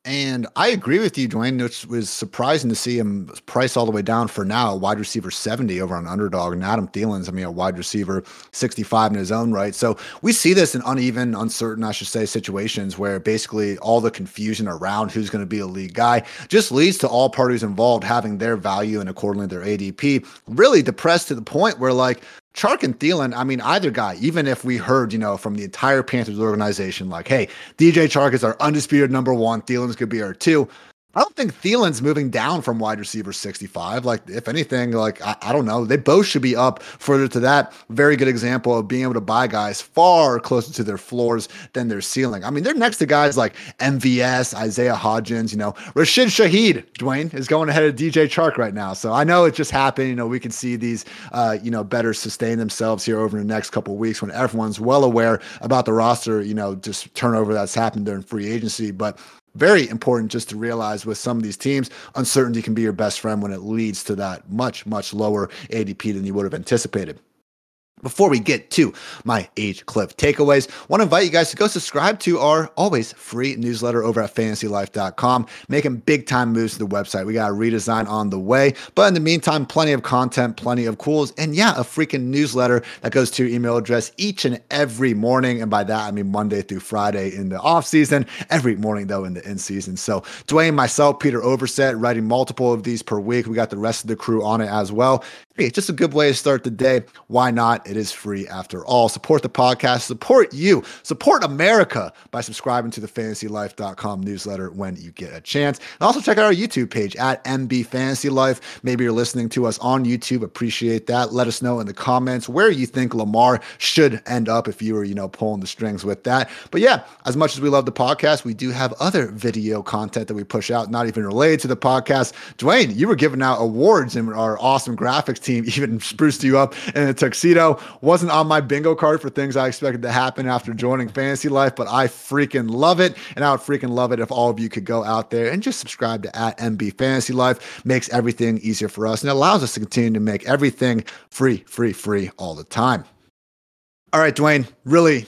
And I agree with you, Dwain. It was surprising to see him price all the way down for now, wide receiver 70 over on underdog. And Adam Thielen's, I mean, a wide receiver 65 in his own right. So we see this in uneven, uncertain, I should say, situations where basically all the confusion around who's going to be a lead guy just leads to all parties involved having their value and accordingly their ADP really depressed to the point where, like, Chark and Thielen, I mean, either guy, even if we heard, you know, from the entire Panthers organization, like, hey, DJ Chark is our undisputed number one, Thielen's could be our two. I don't think Thielen's moving down from wide receiver 65. Like, if anything, like, I, I, don't know. They both should be up further to that. Very good example of being able to buy guys far closer to their floors than their ceiling. I mean, they're next to guys like MVS, Isaiah Hodgins, you know, Rashid Shaheed, Dwain, is going ahead of DJ Chark right now. So I know it just happened. You know, we can see these, uh, you know, better sustain themselves here over the next couple weeks when everyone's well aware about the roster, you know, just turnover that's happened during free agency. But very important just to realize with some of these teams, uncertainty can be your best friend when it leads to that much, much lower ADP than you would have anticipated. Before we get to my age cliff takeaways, want to invite you guys to go subscribe to our always free newsletter over at fantasylife.com, making big time moves to the website. We got a redesign on the way, but in the meantime, plenty of content, plenty of cools, and yeah, a freaking newsletter that goes to your email address each and every morning. And by that, I mean Monday through Friday in the off season, every morning though in the in season. So Dwain, myself, Peter Overzet, writing multiple of these per week. We got the rest of the crew on it as well. Hey, just a good way to start the day. Why not? It is free after all. Support the podcast, support you, support America by subscribing to the fantasylife.com newsletter when you get a chance. And also check out our YouTube page at MB Fantasy Life. Maybe you're listening to us on YouTube. Appreciate that. Let us know in the comments where you think Lamar should end up if you were, you know, pulling the strings with that. But yeah, as much as we love the podcast, we do have other video content that we push out, not even related to the podcast. Dwain, you were giving out awards in our awesome graphics team even <laughs> spruced you up in a tuxedo. Wasn't on my bingo card for things I expected to happen after joining Fantasy Life, but I freaking love it. And I would freaking love it if all of you could go out there and just subscribe to at MB Fantasy Life. Makes everything easier for us and allows us to continue to make everything free, free, free all the time. All right, Dwain, really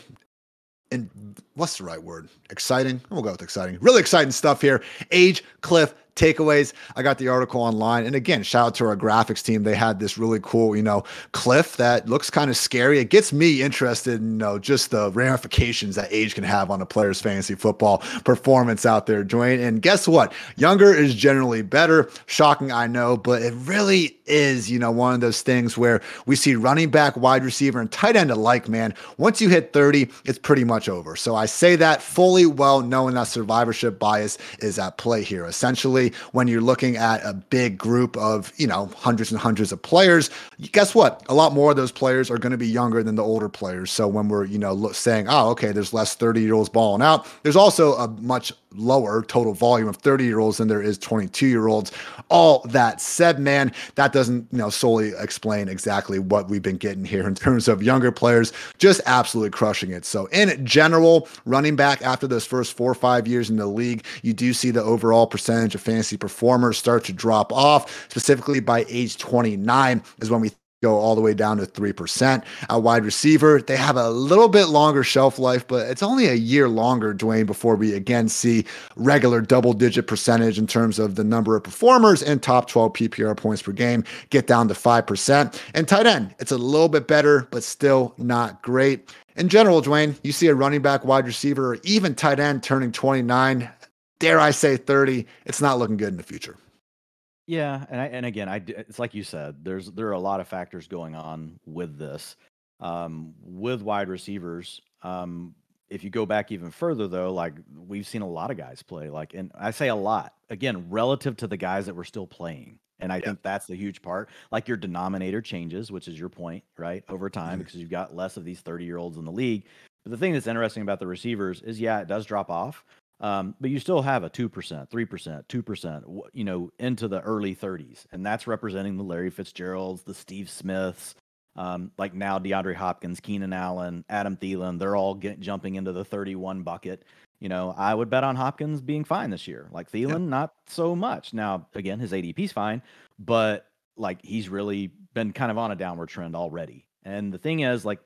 and what's the right word? Exciting. We'll go with exciting. Really exciting stuff here. Age Cliff takeaways. I got the article online. And again, shout out to our graphics team. They had this really cool, you know, cliff that looks kind of scary. It gets me interested in, you know, just the ramifications that age can have on a player's fantasy football performance out there, Dwain. And guess what? Younger is generally better. Shocking, I know, but it really is, you know, one of those things where we see running back, wide receiver, and tight end alike, man. Once you hit 30, it's pretty much over. So I say that fully well knowing that survivorship bias is at play here. Essentially, when you're looking at a big group of, you know, hundreds and hundreds of players, guess what? A lot more of those players are going to be younger than the older players. So when we're, you know, saying, oh, okay, there's less 30 year olds balling out, there's also a much lower total volume of 30 year olds than there is 22 year olds. All that said, man, that doesn't, you know, solely explain exactly what we've been getting here in terms of younger players just absolutely crushing it. So, in general, running back after those first four or five years in the league, you do see the overall percentage of fantasy performers start to drop off, specifically by age 29 is when we go all the way down to 3%. At wide receiver, they have a little bit longer shelf life, but it's only a year longer, Dwain, before we again see regular double digit percentage in terms of the number of performers and top 12 PPR points per game get down to 5%. And tight end, it's a little bit better, but still not great. In general, Dwain, you see a running back, wide receiver, or even tight end turning 29, dare I say 30, it's not looking good in the future. Yeah, and I and again, I it's like you said, there's there are a lot of factors going on with this. Um, with wide receivers, um, if you go back even further though, like we've seen a lot of guys play, like, and I say a lot again relative to the guys that were still playing, and I Yeah. think that's the huge part. Like your denominator changes, which is your point, right, over time Mhm. because you've got less of these thirty year olds in the league. But the thing that's interesting about the receivers is, yeah, it does drop off, um, but you still have a 2%, 3%, 2%, you know, into the early 30s. And that's representing the Larry Fitzgeralds, the Steve Smiths, um, like now DeAndre Hopkins, Keenan Allen, Adam Thielen. They're all get, jumping into the 31 bucket. You know, I would bet on Hopkins being fine this year. Like Thielen, not so much. Now, again, his ADP's fine, but like he's really been kind of on a downward trend already. And the thing is, like,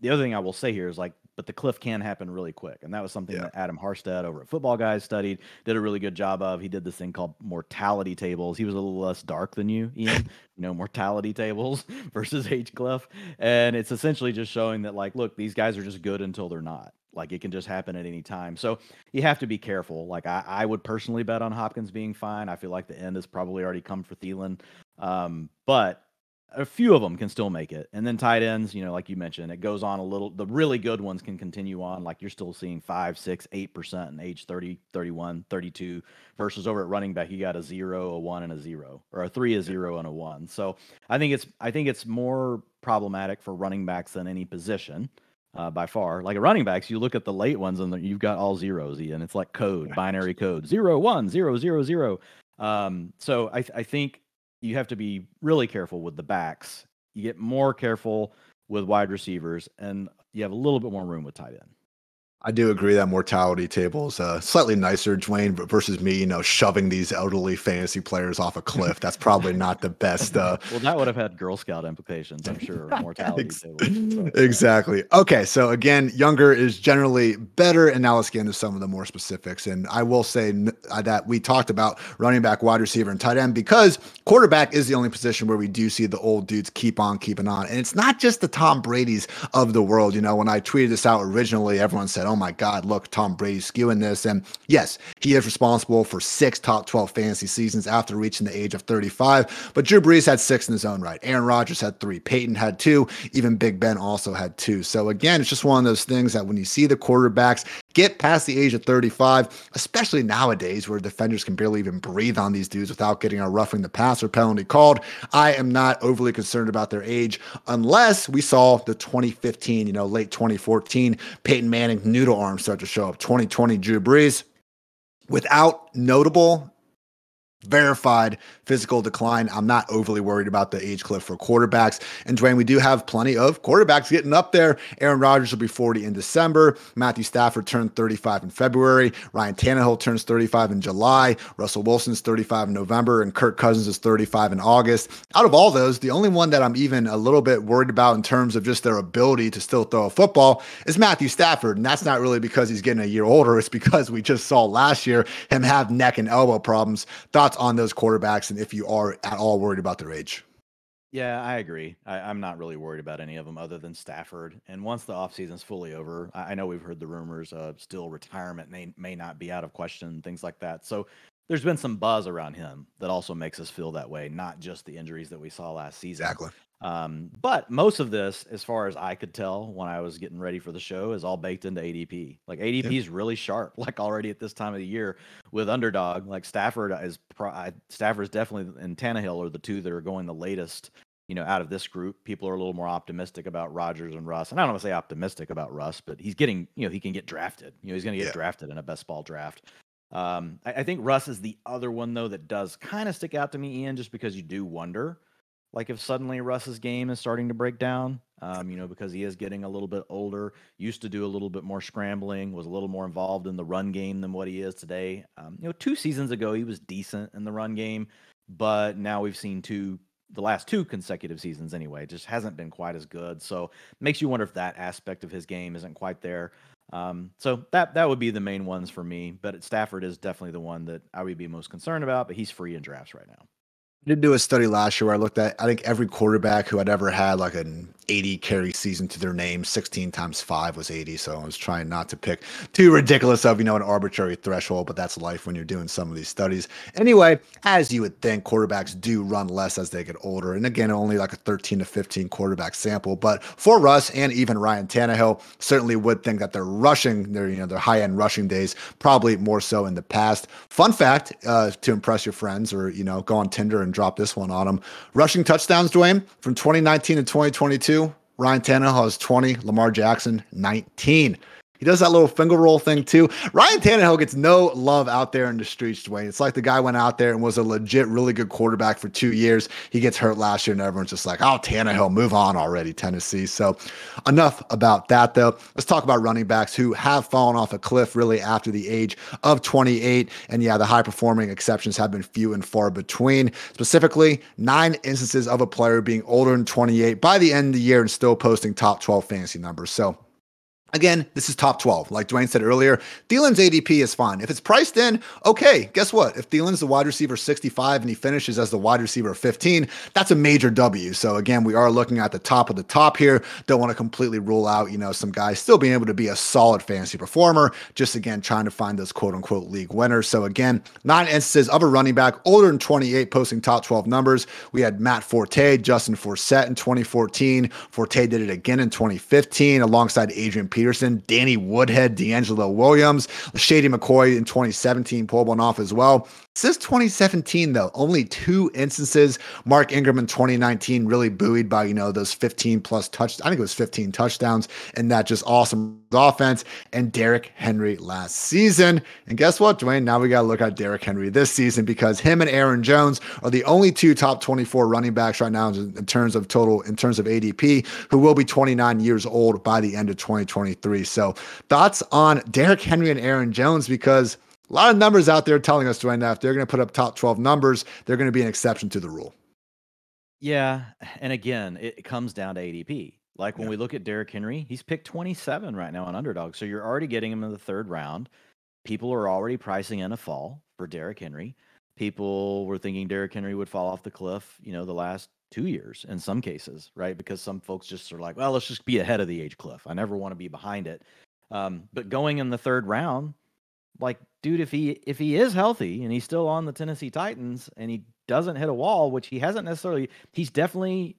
the other thing I will say here is like, but the cliff can happen really quick. And that was something Yeah. that Adam Harstad over at Football Guys studied, did a really good job of. He did this thing called mortality tables. He was a little less dark than you, Ian, <laughs> you know, mortality tables <laughs> versus age cliff. And it's essentially just showing that, like, look, these guys are just good until they're not. Like it can just happen at any time. So you have to be careful. Like I, I would personally bet on Hopkins being fine. I feel like the end has probably already come for Thielen. Um, but a few of them can still make it. And then tight ends, you know, like you mentioned, it goes on a little. The really good ones can continue on. Like you're still seeing five, six, eight percent in age 30, 31, 32, versus over at running back, you got a zero, a one, and a zero, or a three, a zero, and a one. So I think it's I think it's more problematic for running backs than any position. Uh, by far, like a running backs, you look at the late ones and you've got all zeros, and it's like code, binary code, zero, one, zero, zero, zero. Um, so I, I think you have to be really careful with the backs. You get more careful with wide receivers, and you have a little bit more room with tight end. I do agree that mortality table is uh, slightly nicer, Dwain, but versus me, you know, shoving these elderly fantasy players off a cliff. That's probably not the best. Uh, <laughs> Well, that would have had Girl Scout implications, I'm sure. Mortality Ex- tables. <laughs> Exactly. Okay. So again, younger is generally better. And now let's get into some of the more specifics. And I will say uh, that we talked about running back, wide receiver, and tight end because quarterback is the only position where we do see the old dudes keep on keeping on. And it's not just the Tom Brady's of the world. You know, when I tweeted this out originally, everyone said, oh Oh my God, look, Tom Brady's skewing this. And yes, he is responsible for six top 12 fantasy seasons after reaching the age of 35. But Drew Brees had six in his own right. Aaron Rodgers had three. Peyton had two. Even Big Ben also had two. So again, it's just one of those things that when you see the quarterbacks get past the age of 35, especially nowadays where defenders can barely even breathe on these dudes without getting a roughing the passer penalty called, I am not overly concerned about their age unless we saw the 2015, you know, late 2014 Peyton Manning noodle arm start to show up. 2020 Drew Brees without notable verified physical decline. I'm not overly worried about the age cliff for quarterbacks. And Dwain, we do have plenty of quarterbacks getting up there. Aaron Rodgers will be 40 in December. Matthew Stafford turned 35 in February. Ryan Tannehill turns 35 in July. Russell Wilson's 35 in November. And Kirk Cousins is 35 in August. Out of all those, the only one that I'm even a little bit worried about in terms of just their ability to still throw a football is Matthew Stafford. And that's not really because he's getting a year older. It's because we just saw last year him have neck and elbow problems. Thoughts on those quarterbacks and if you are at all worried about their age? yeah, I agree. I, I'm not really worried about any of them other than Stafford. And once the offseason's fully over, I, I know we've heard the rumors of still retirement may, may not be out of question, things like that. So there's been some buzz around him that also makes us feel that way, not just the injuries that we saw last season. Exactly. Um, but most of this, as far as I could tell when I was getting ready for the show, is all baked into ADP. Like ADP is really sharp, <laughs> like already at this time of the year with underdog. Like Stafford is pro- I- Stafford's definitely and Tannehill are the two that are going the latest. You know, out of this group, people are a little more optimistic about Rodgers and Russ. And I don't want to say optimistic about Russ, but he's getting, you know, he can get drafted. You know, he's going to get Yeah. drafted in a best ball draft. Um, I, I think Russ is the other one though that does kind of stick out to me, Ian, just because you do wonder like if suddenly Russ's game is starting to break down, um, you know, because he is getting a little bit older, used to do a little bit more scrambling, was a little more involved in the run game than what he is today. Um, you know, two seasons ago he was decent in the run game, but now we've seen two the last two consecutive seasons anyway. Just hasn't been quite as good. So makes you wonder if that aspect of his game isn't quite there. Um, so that that would be the main ones for me. But Stafford is definitely the one that I would be most concerned about. But he's free in drafts right now. I did do a study last year where I looked at I think every quarterback who had ever had like an 80 carry season to their name, 16 times five was 80. So I was trying not to pick too ridiculous of, you know, an arbitrary threshold, but that's life when you're doing some of these studies. Anyway, as you would think, quarterbacks do run less as they get older. And again, only like a 13 to 15 quarterback sample. But for Russ and even Ryan Tannehill, certainly would think that they're rushing their, you know, their high end rushing days, probably more so in the past. Fun fact uh, to impress your friends or, you know, go on Tinder and drop this one on them. Rushing touchdowns, Dwain, from 2019 to 2022. Ryan Tannehill has 20, Lamar Jackson 19. He does that little finger roll thing too. Ryan Tannehill gets no love out there in the streets, Dwain. It's like the guy went out there and was a legit, really good quarterback for two years. He gets hurt last year, and everyone's just like, oh, Tannehill, move on already, Tennessee. So, enough about that, though. Let's talk about running backs who have fallen off a cliff really after the age of 28. And yeah, the high performing exceptions have been few and far between. Specifically, nine instances of a player being older than 28 by the end of the year and still posting top 12 fantasy numbers. So, Again, this is top 12. Like Dwain said earlier, Thielen's ADP is fine. If it's priced in, okay, guess what? If Thielen's the wide receiver 65 and he finishes as the wide receiver 15, that's a major W. So again, we are looking at the top of the top here. Don't want to completely rule out, you know, some guys still being able to be a solid fantasy performer. Just again, trying to find those quote unquote league winners. So again, nine instances of a running back older than 28 posting top 12 numbers. We had Matt Forte, Justin Forsett in 2014. Forte did it again in 2015 alongside Adrian Peterson Peterson, Danny Woodhead, DeAngelo Williams, Shady McCoy in 2017 pulled one off as well. Since 2017, though, only two instances. Mark Ingram in 2019 really buoyed by, you know, those 15 plus touch. I think it was 15 touchdowns and that just awesome offense. And Derrick Henry last season. And guess what, Dwain? Now we got to look at Derrick Henry this season because him and Aaron Jones are the only two top 24 running backs right now in terms of total, in terms of ADP, who will be 29 years old by the end of 2023. So thoughts on Derrick Henry and Aaron Jones because a lot of numbers out there telling us, Dwain, that if they're going to put up top 12 numbers, they're going to be an exception to the rule. Yeah. And again, it comes down to ADP. Like when yeah. we look at Derrick Henry, he's picked 27 right now on underdog. So you're already getting him in the third round. People are already pricing in a fall for Derrick Henry. People were thinking Derrick Henry would fall off the cliff, you know, the last two years in some cases, right? Because some folks just are like, well, let's just be ahead of the age cliff. I never want to be behind it. Um, but going in the third round, like dude if he if he is healthy and he's still on the Tennessee Titans and he doesn't hit a wall which he hasn't necessarily he's definitely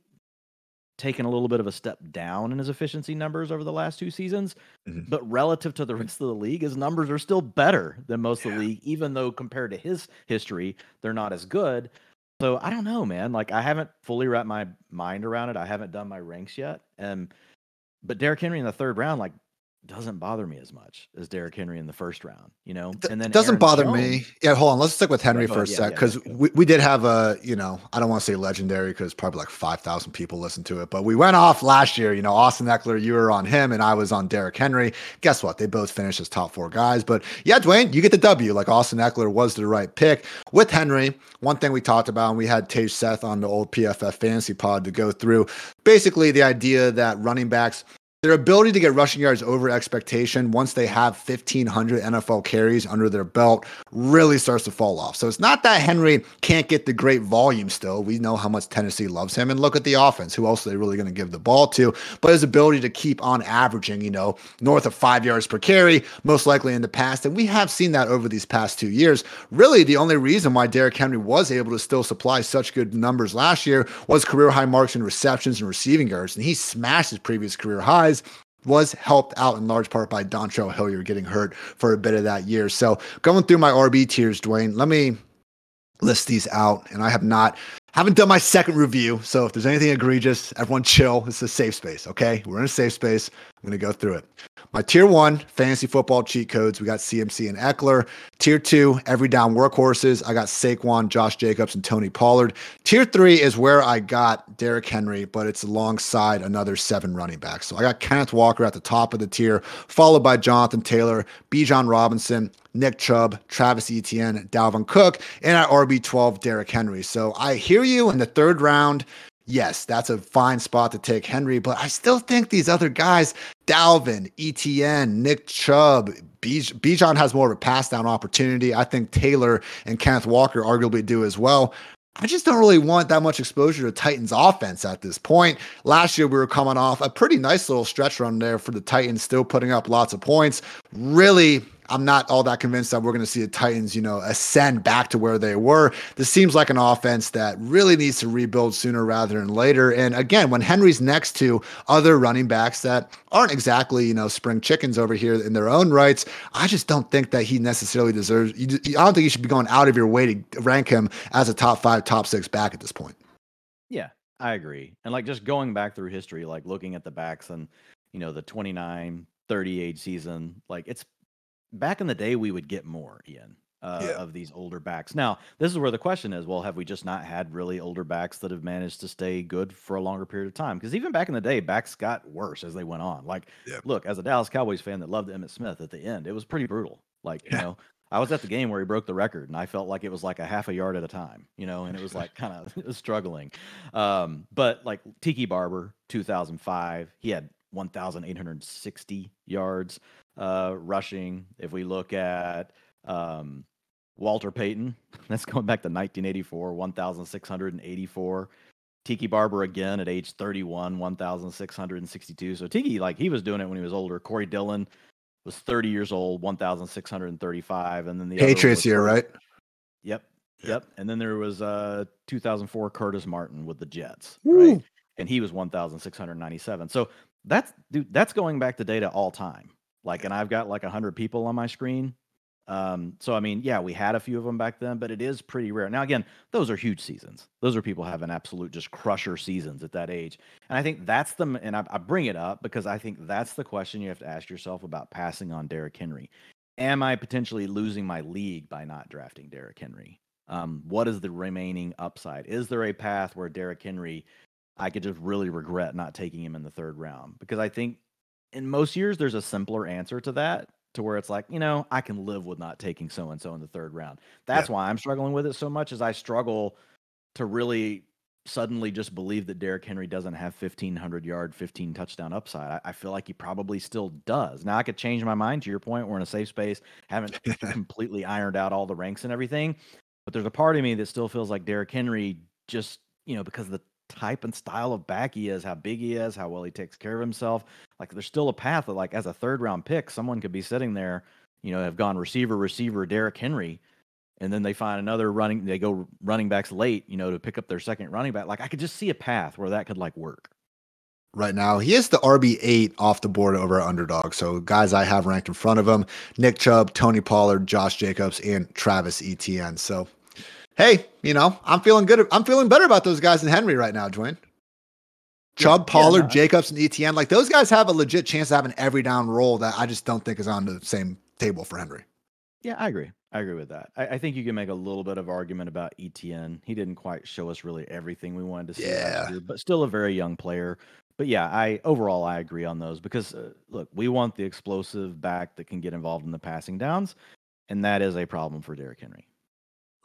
taken a little bit of a step down in his efficiency numbers over the last two seasons mm-hmm. but relative to the rest of the league his numbers are still better than most yeah. of the league even though compared to his history they're not as good so I don't know man like I haven't fully wrapped my mind around it I haven't done my ranks yet and but Derrick Henry in the third round like doesn't bother me as much as Derrick Henry in the first round, you know. And then it doesn't Aaron bother Jones, me. Yeah, hold on. Let's stick with Henry for a yeah, sec because yeah, we, we did have a, you know, I don't want to say legendary because probably like five thousand people listened to it, but we went off last year. You know, Austin Ekeler, you were on him, and I was on Derrick Henry. Guess what? They both finished as top four guys. But yeah, Dwain, you get the W. Like Austin Ekeler was the right pick with Henry. One thing we talked about, and we had Tej Seth on the old PFF fantasy pod to go through, basically the idea that running backs their ability to get rushing yards over expectation once they have 1,500 NFL carries under their belt really starts to fall off. So it's not that Henry can't get the great volume still. We know how much Tennessee loves him. And look at the offense. Who else are they really going to give the ball to? But his ability to keep on averaging, you know, north of five yards per carry, most likely in the past. And we have seen that over these past two years. Really, the only reason why Derrick Henry was able to still supply such good numbers last year was career high marks in receptions and receiving yards. And he smashed his previous career highs was helped out in large part by Dontrell Hilliard getting hurt for a bit of that year. So going through my RB tiers, Dwain, let me list these out. And I have not haven't done my second review. So if there's anything egregious, everyone chill. It's a safe space. Okay. We're in a safe space. I'm going to go through it. My tier one fantasy football cheat codes. We got CMC and Ekeler. Tier two, every down workhorses. I got Saquon, Josh Jacobs, and Tony Pollard. Tier three is where I got Derrick Henry, but it's alongside another seven running backs. So I got Kenneth Walker at the top of the tier, followed by Jonathan Taylor, Bijan Robinson, Nick Chubb, Travis Etienne, Dalvin Cook, and at RB12, Derrick Henry. So I hear you in the third round, yes, that's a fine spot to take Henry, but I still think these other guys, Dalvin, Etienne, Nick Chubb, Bijan has more of a pass down opportunity. I think Taylor and Kenneth Walker arguably do as well. I just don't really want that much exposure to Titans offense at this point. Last year, we were coming off a pretty nice little stretch run there for the Titans, still putting up lots of points. Really I'm not all that convinced that we're going to see the Titans, you know, ascend back to where they were. This seems like an offense that really needs to rebuild sooner rather than later. And again, when Henry's next to other running backs that aren't exactly, you know, spring chickens over here in their own rights, I just don't think that he necessarily deserves. I don't think you should be going out of your way to rank him as a top five, top six back at this point. Yeah, I agree. And like just going back through history, like looking at the backs and, you know, the 29, 30 age season, like it's back in the day we would get more, Ian, uh, yeah. of these older backs. Now, this is where the question is: Well, have we just not had really older backs that have managed to stay good for a longer period of time? Because even back in the day, backs got worse as they went on. Like, yeah. look, as a Dallas Cowboys fan that loved Emmitt Smith at the end, it was pretty brutal. Like, yeah. you know, I was at the game where he broke the record, and I felt like it was like a half a yard at a time, you know, and it was like kind of <laughs> struggling. Um, but like Tiki Barber, 2005, he had 1,860 yards uh, rushing. If we look at um, Walter Payton, <laughs> that's going back to 1984, 1,684. Tiki Barber again at age 31, 1,662. So Tiki, like he was doing it when he was older. Corey Dillon was 30 years old, 1,635. And then the Patriots year, right? Yep. Yep. And then there was uh 2004 Curtis Martin with the Jets, Woo. right? And he was 1,697. So that's dude, that's going back to data all time. Like, and I've got like hundred people on my screen. Um, so I mean, yeah, we had a few of them back then, but it is pretty rare. Now, again, those are huge seasons. Those are people having absolute just crusher seasons at that age. And I think that's the and I, I bring it up because I think that's the question you have to ask yourself about passing on Derrick Henry. Am I potentially losing my league by not drafting Derrick Henry? Um, what is the remaining upside? Is there a path where Derrick Henry I could just really regret not taking him in the third round? Because I think in most years there's a simpler answer to that to where it's like you know i can live with not taking so and so in the third round. That's yeah. why i'm struggling with it so much as i struggle to really suddenly just believe that Derrick Henry doesn't have 1500 yard 15 touchdown upside. I, I, feel like he probably still does. Now i could change my mind to your point we're in a safe space haven't <laughs> completely ironed out all the ranks and everything but there's a part of me that still feels like Derrick Henry just you know because of the type and style of back he is, how big he is, how well he takes care of himself. Like there's still a path that like as a third round pick, someone could be sitting there, you know, have gone receiver, receiver, Derrick Henry, and then they find another running, they go running backs late, you know, to pick up their second running back. Like I could just see a path where that could like work. Right now, he is the RB eight off the board over underdog. So guys, I have ranked in front of him: Nick Chubb, Tony Pollard, Josh Jacobs, and Travis Etienne. So hey, you know, I'm feeling good. I'm feeling better about those guys than Henry right now, Dwain. Chubb, Pollard, yeah. Jacobs, and Etienne. Like those guys have a legit chance to have an every down role that I just don't think is on the same table for Henry. Yeah, I agree. I agree with that. I, I, think you can make a little bit of argument about Etienne. He didn't quite show us really everything we wanted to see, yeah. Year, but still a very young player. But yeah, I overall I agree on those because uh, look, we want the explosive back that can get involved in the passing downs, and that is a problem for Derrick Henry.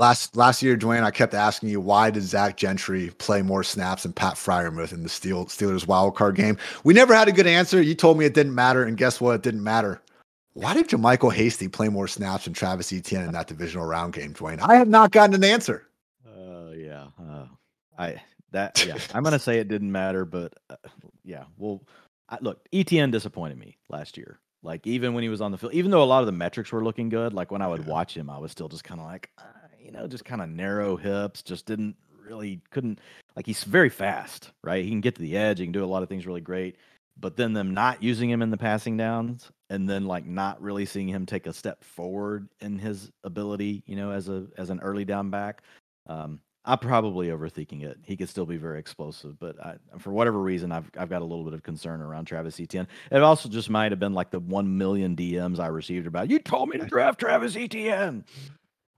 Last last year, Dwain, I kept asking you why did Zach Gentry play more snaps than Pat Freiermuth in the Steel, Steelers wild card game? We never had a good answer. You told me it didn't matter, and guess what? It didn't matter. Why did JaMycal Hasty play more snaps than Travis Etienne in that divisional round game, Dwain? I have not gotten an answer. Uh, yeah, uh, I that yeah, I'm gonna say it didn't matter, but uh, yeah, well, I, look, Etienne disappointed me last year. Like even when he was on the field, even though a lot of the metrics were looking good, like when I would watch him, I was still just kind of like, uh, you know, just kind of narrow hips, just didn't really couldn't like he's very fast, right? He can get to the edge, he can do a lot of things really great. But then them not using him in the passing downs and then like not really seeing him take a step forward in his ability, you know, as a as an early down back. Um, I'm probably overthinking it. He could still be very explosive, but I, for whatever reason, I've I've got a little bit of concern around Travis Etienne. It also just might have been like the one million DMs I received about you told me to draft Travis Etienne.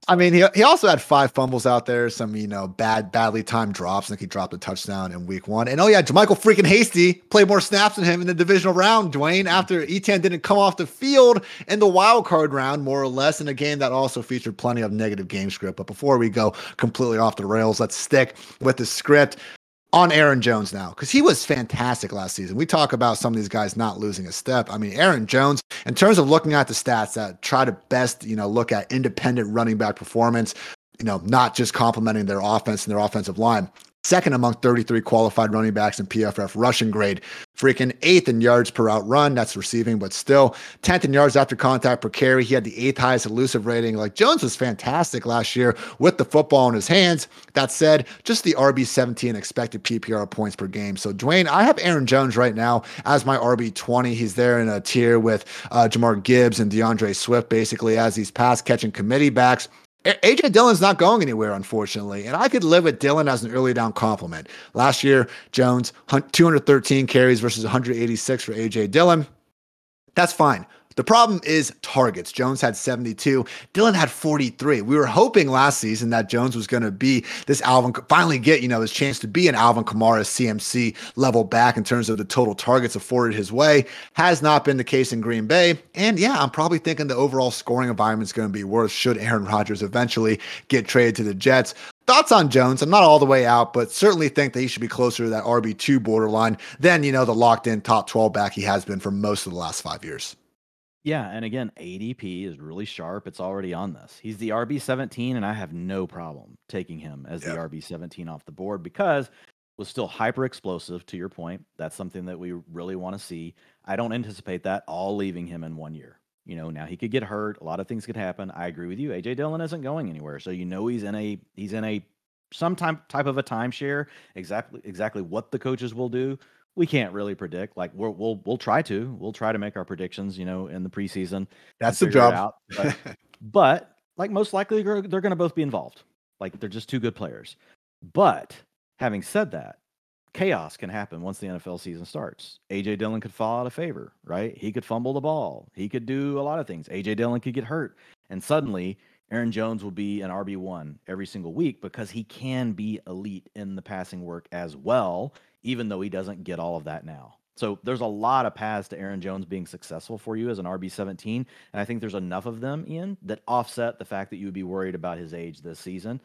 I mean, he, he also had five fumbles out there, some, you know, bad, badly timed drops. I think he dropped a touchdown in week one. And oh, yeah, JaMycal freaking Hasty played more snaps than him in the divisional round, Dwain, after Etienne didn't come off the field in the wild card round, more or less, in a game that also featured plenty of negative game script. But before we go completely off the rails, let's stick with the script on Aaron Jones now because he was fantastic last season. We talk about some of these guys not losing a step. I mean, Aaron Jones, in terms of looking at the stats that try to best, you know, look at independent running back performance, you know, not just complimenting their offense and their offensive line second among 33 qualified running backs in PFF rushing grade, freaking eighth in yards per route run. That's receiving, but still 10th in yards after contact per carry. He had the eighth highest elusive rating. Like Jones was fantastic last year with the football in his hands. That said, just the RB 17 expected PPR points per game. So, Dwain, I have Aaron Jones right now as my RB 20. He's there in a tier with uh, Jahmyr Gibbs and D'Andre Swift, basically, as these pass catching committee backs. AJ Dillon's not going anywhere, unfortunately. And I could live with Dillon as an early down compliment. Last year, Jones, 213 carries versus 186 for AJ Dillon. That's fine. The problem is targets. Jones had 72. Dillon had 43. We were hoping last season that Jones was going to be this Alvin, finally get, you know, his chance to be an Alvin Kamara CMC level back in terms of the total targets afforded his way. Has not been the case in Green Bay. And yeah, I'm probably thinking the overall scoring environment is going to be worse should Aaron Rodgers eventually get traded to the Jets. Thoughts on Jones? I'm not all the way out, but certainly think that he should be closer to that RB2 borderline than, you know, the locked in top 12 back he has been for most of the last five years. Yeah, and again, ADP is really sharp. It's already on this. He's the RB17, and I have no problem taking him as the RB17 off the board because was still hyper explosive to your point. That's something that we really want to see. I don't anticipate that all leaving him in one year. You know, now he could get hurt. A lot of things could happen. I agree with you. AJ Dillon isn't going anywhere. So you know he's in a he's in a some type type of a timeshare. Exactly exactly what the coaches will do we can't really predict. Like we'll we'll we'll try to we'll try to make our predictions. You know, in the preseason. That's the job. Out, but, <laughs> but, like most likely they're, they're going to both be involved. Like they're just two good players. But having said that, chaos can happen once the NFL season starts. AJ Dillon could fall out of favor, right? He could fumble the ball. He could do a lot of things. AJ Dillon could get hurt, and suddenly Aaron Jones will be an RB1 every single week because he can be elite in the passing work as well even though he doesn't get all of that now. So there's a lot of paths to Aaron Jones being successful for you as an RB17. And I think there's enough of them, Ian, that offset the fact that you would be worried about his age this season,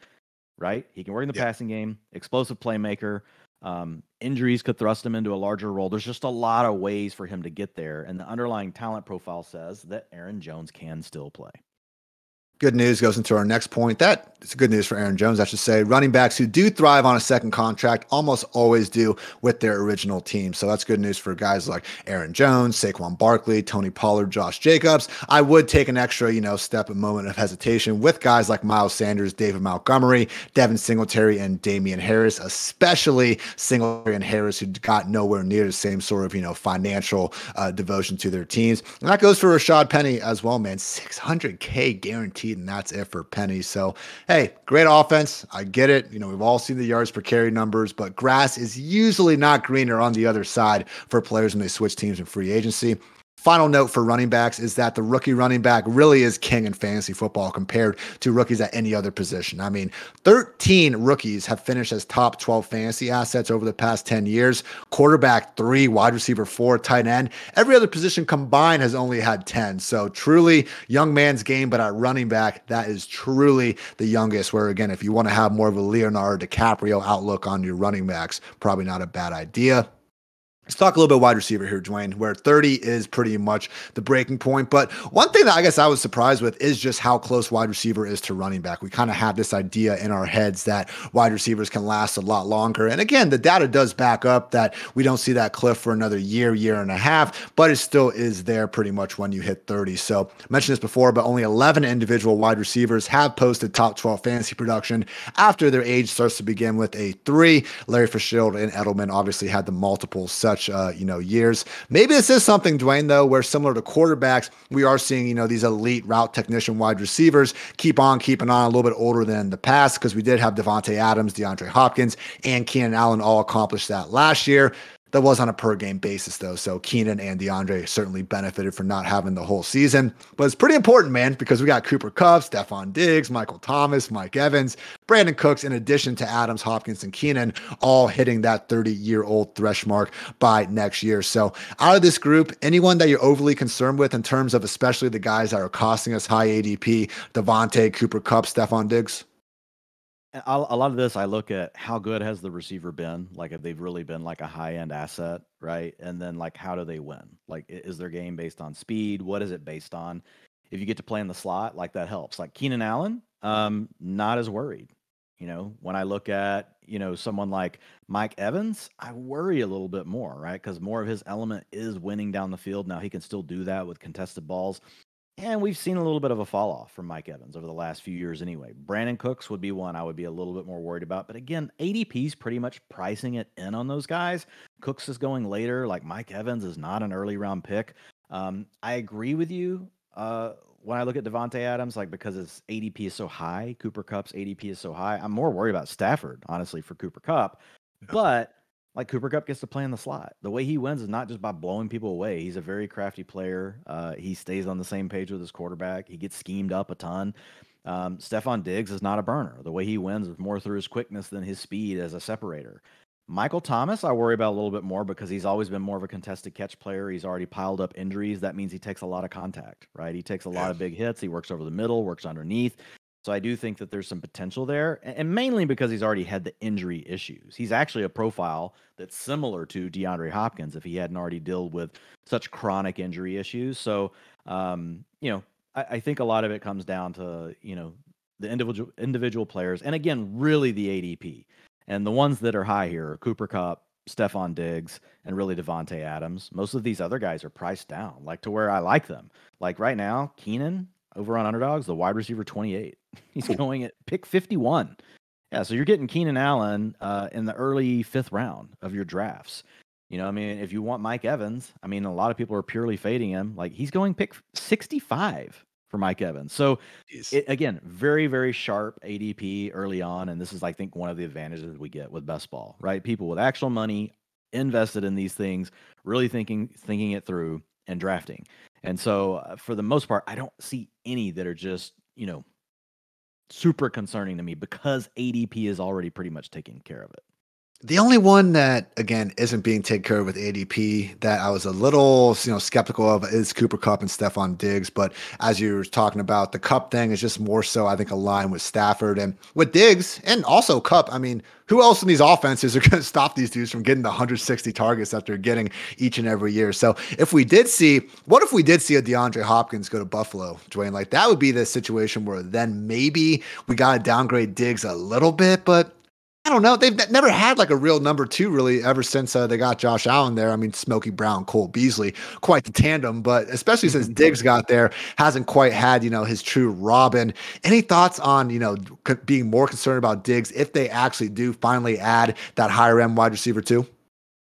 right? He can work in the yeah. passing game, explosive playmaker. Um, injuries could thrust him into a larger role. There's just a lot of ways for him to get there. And the underlying talent profile says that Aaron Jones can still play good news goes into our next point. That it's good news for Aaron Jones, I should say. Running backs who do thrive on a second contract almost always do with their original team. So that's good news for guys like Aaron Jones, Saquon Barkley, Tony Pollard, Josh Jacobs. I would take an extra, you know, step, a moment of hesitation with guys like Miles Sanders, David Montgomery, Devin Singletary, and Damien Harris, especially Singletary and Harris, who got nowhere near the same sort of, you know, financial uh, devotion to their teams. And that goes for Rashaad Penny as well, man. 600K guaranteed and that's it for Penny. So, hey, great offense. I get it. You know, we've all seen the yards per carry numbers, but grass is usually not greener on the other side for players when they switch teams in free agency. Final note for running backs is that the rookie running back really is king in fantasy football compared to rookies at any other position. I mean, 13 rookies have finished as top 12 fantasy assets over the past 10 years. Quarterback, three, wide receiver, four, tight end. Every other position combined has only had 10. So truly young man's game, but at running back, that is truly the youngest. Where again, if you want to have more of a Leonardo DiCaprio outlook on your running backs, probably not a bad idea. Let's talk a little bit wide receiver here, Dwain, where 30 is pretty much the breaking point. But one thing that I guess I was surprised with is just how close wide receiver is to running back. We kind of have this idea in our heads that wide receivers can last a lot longer. And again, the data does back up that we don't see that cliff for another year, year and a half, but it still is there pretty much when you hit 30. So I mentioned this before, but only 11 individual wide receivers have posted top 12 fantasy production after their age starts to begin with a three. Larry Fitzgerald and Edelman obviously had the multiple such such uh, you know years. Maybe this is something, Dwain, though, where similar to quarterbacks, we are seeing you know these elite route technician wide receivers keep on keeping on a little bit older than the past because we did have Davante Adams, DeAndre Hopkins, and Keenan Allen all accomplish that last year. That was on a per game basis, though. So Keenan and DeAndre certainly benefited from not having the whole season. But it's pretty important, man, because we got Cooper Kupp, Stefon Diggs, Michael Thomas, Mike Evans, Brandin Cooks, in addition to Adams, Hopkins, and Keenan, all hitting that 30 year old thresh mark by next year. So out of this group, anyone that you're overly concerned with in terms of especially the guys that are costing us high ADP, Davante, Cooper Kupp, Stefon Diggs? A lot of this I look at how good has the receiver been, like if they've really been like a high end asset, right? And then like how do they win? Like is their game based on speed? What is it based on? If you get to play in the slot, like that helps. Like Keenan Allen, um, not as worried. You know, when I look at, you know, someone like Mike Evans, I worry a little bit more, right? Because more of his element is winning down the field. Now he can still do that with contested balls. And we've seen a little bit of a fall off from Mike Evans over the last few years anyway. Brandin Cooks would be one I would be a little bit more worried about. But again, ADP's pretty much pricing it in on those guys. Cooks is going later. Like Mike Evans is not an early round pick. Um, I agree with you. Uh, when I look at Davante Adams, like because his ADP is so high, Cooper Kupp's ADP is so high, I'm more worried about Stafford, honestly, for Cooper Kupp. But like Cooper Kupp gets to play in the slot. The way he wins is not just by blowing people away. He's a very crafty player. Uh, he stays on the same page with his quarterback. He gets schemed up a ton. Um, Stefon Diggs is not a burner. The way he wins is more through his quickness than his speed as a separator. Michael Thomas, I worry about a little bit more because he's always been more of a contested catch player. He's already piled up injuries. That means he takes a lot of contact, right? He takes a lot of big hits. He works over the middle, works underneath. So I do think that there's some potential there, and mainly because he's already had the injury issues. He's actually a profile that's similar to DeAndre Hopkins if he hadn't already dealt with such chronic injury issues. So, um, you know, I, I think a lot of it comes down to you know the individual individual players, and again, really the ADP. And the ones that are high here are Cooper Kupp, Stefon Diggs, and really Davante Adams. Most of these other guys are priced down, like to where I like them. Like right now, Keenan, over on underdogs, the wide receiver 28. <laughs> He's going at pick 51. Yeah, so you're getting Keenan Allen uh, in the early fifth round of your drafts. You know, I mean, if you want Mike Evans, I mean, a lot of people are purely fading him. Like he's going pick 65 for Mike Evans. So it, again, very, very sharp ADP early on. And this is, I think, one of the advantages we get with best ball, right? People with actual money invested in these things, really thinking, thinking it through and drafting. And so, uh, for the most part, I don't see any that are just, you know, super concerning to me because ADP is already pretty much taking care of it. The only one that again isn't being taken care of with ADP that I was a little you know skeptical of is Cooper Kupp and Stefon Diggs. But as you were talking about, the Kupp thing is just more so I think aligned with Stafford and with Diggs and also Kupp. I mean, who else in these offenses are <laughs> going to stop these dudes from getting the 160 targets that they're getting each and every year? So if we did see, what if we did see a DeAndre Hopkins go to Buffalo, Dwain? Like that would be the situation where then maybe we got to downgrade Diggs a little bit, but I don't know. They've never had like a real number two really ever since uh, they got Josh Allen there. I mean, Smokey Brown, Cole Beasley, quite the tandem, but especially since Diggs got there, hasn't quite had, you know, his true Robin. Any thoughts on, you know, being more concerned about Diggs if they actually do finally add that higher end wide receiver too?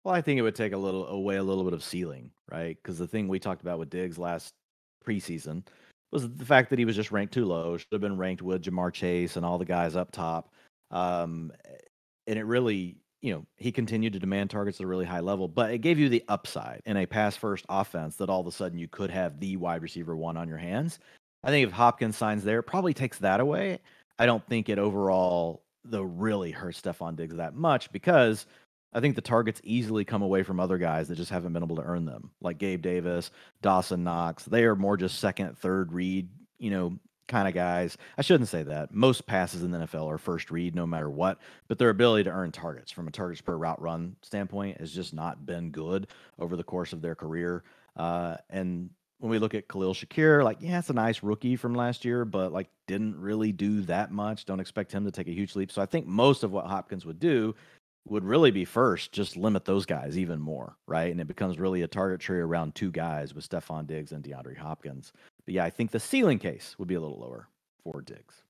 Well, I think it would take a little away a little bit of ceiling, right? Because the thing we talked about with Diggs last preseason was the fact that he was just ranked too low. Should have been ranked with Ja'Marr Chase and all the guys up top. Um, and it really, you know, he continued to demand targets at a really high level, but it gave you the upside in a pass first offense that all of a sudden you could have the wide receiver one on your hands. I think if Hopkins signs there, probably takes that away. I don't think it overall though really hurts Stefon Diggs that much because I think the targets easily come away from other guys that just haven't been able to earn them, like Gabe Davis, Dawson Knox. They are more just second, third read, you know, kind of guys. I shouldn't say that. Most passes in the NFL are first read no matter what, but their ability to earn targets from a targets per route run standpoint has just not been good over the course of their career. Uh, and when we look at Khalil Shakir, like, yeah, it's a nice rookie from last year, but like didn't really do that much. Don't expect him to take a huge leap. So I think most of what Hopkins would do would really be first, just limit those guys even more, right? And it becomes really a target tree around two guys with Stefon Diggs and DeAndre Hopkins. But yeah, I think the ceiling case would be a little lower for Diggs.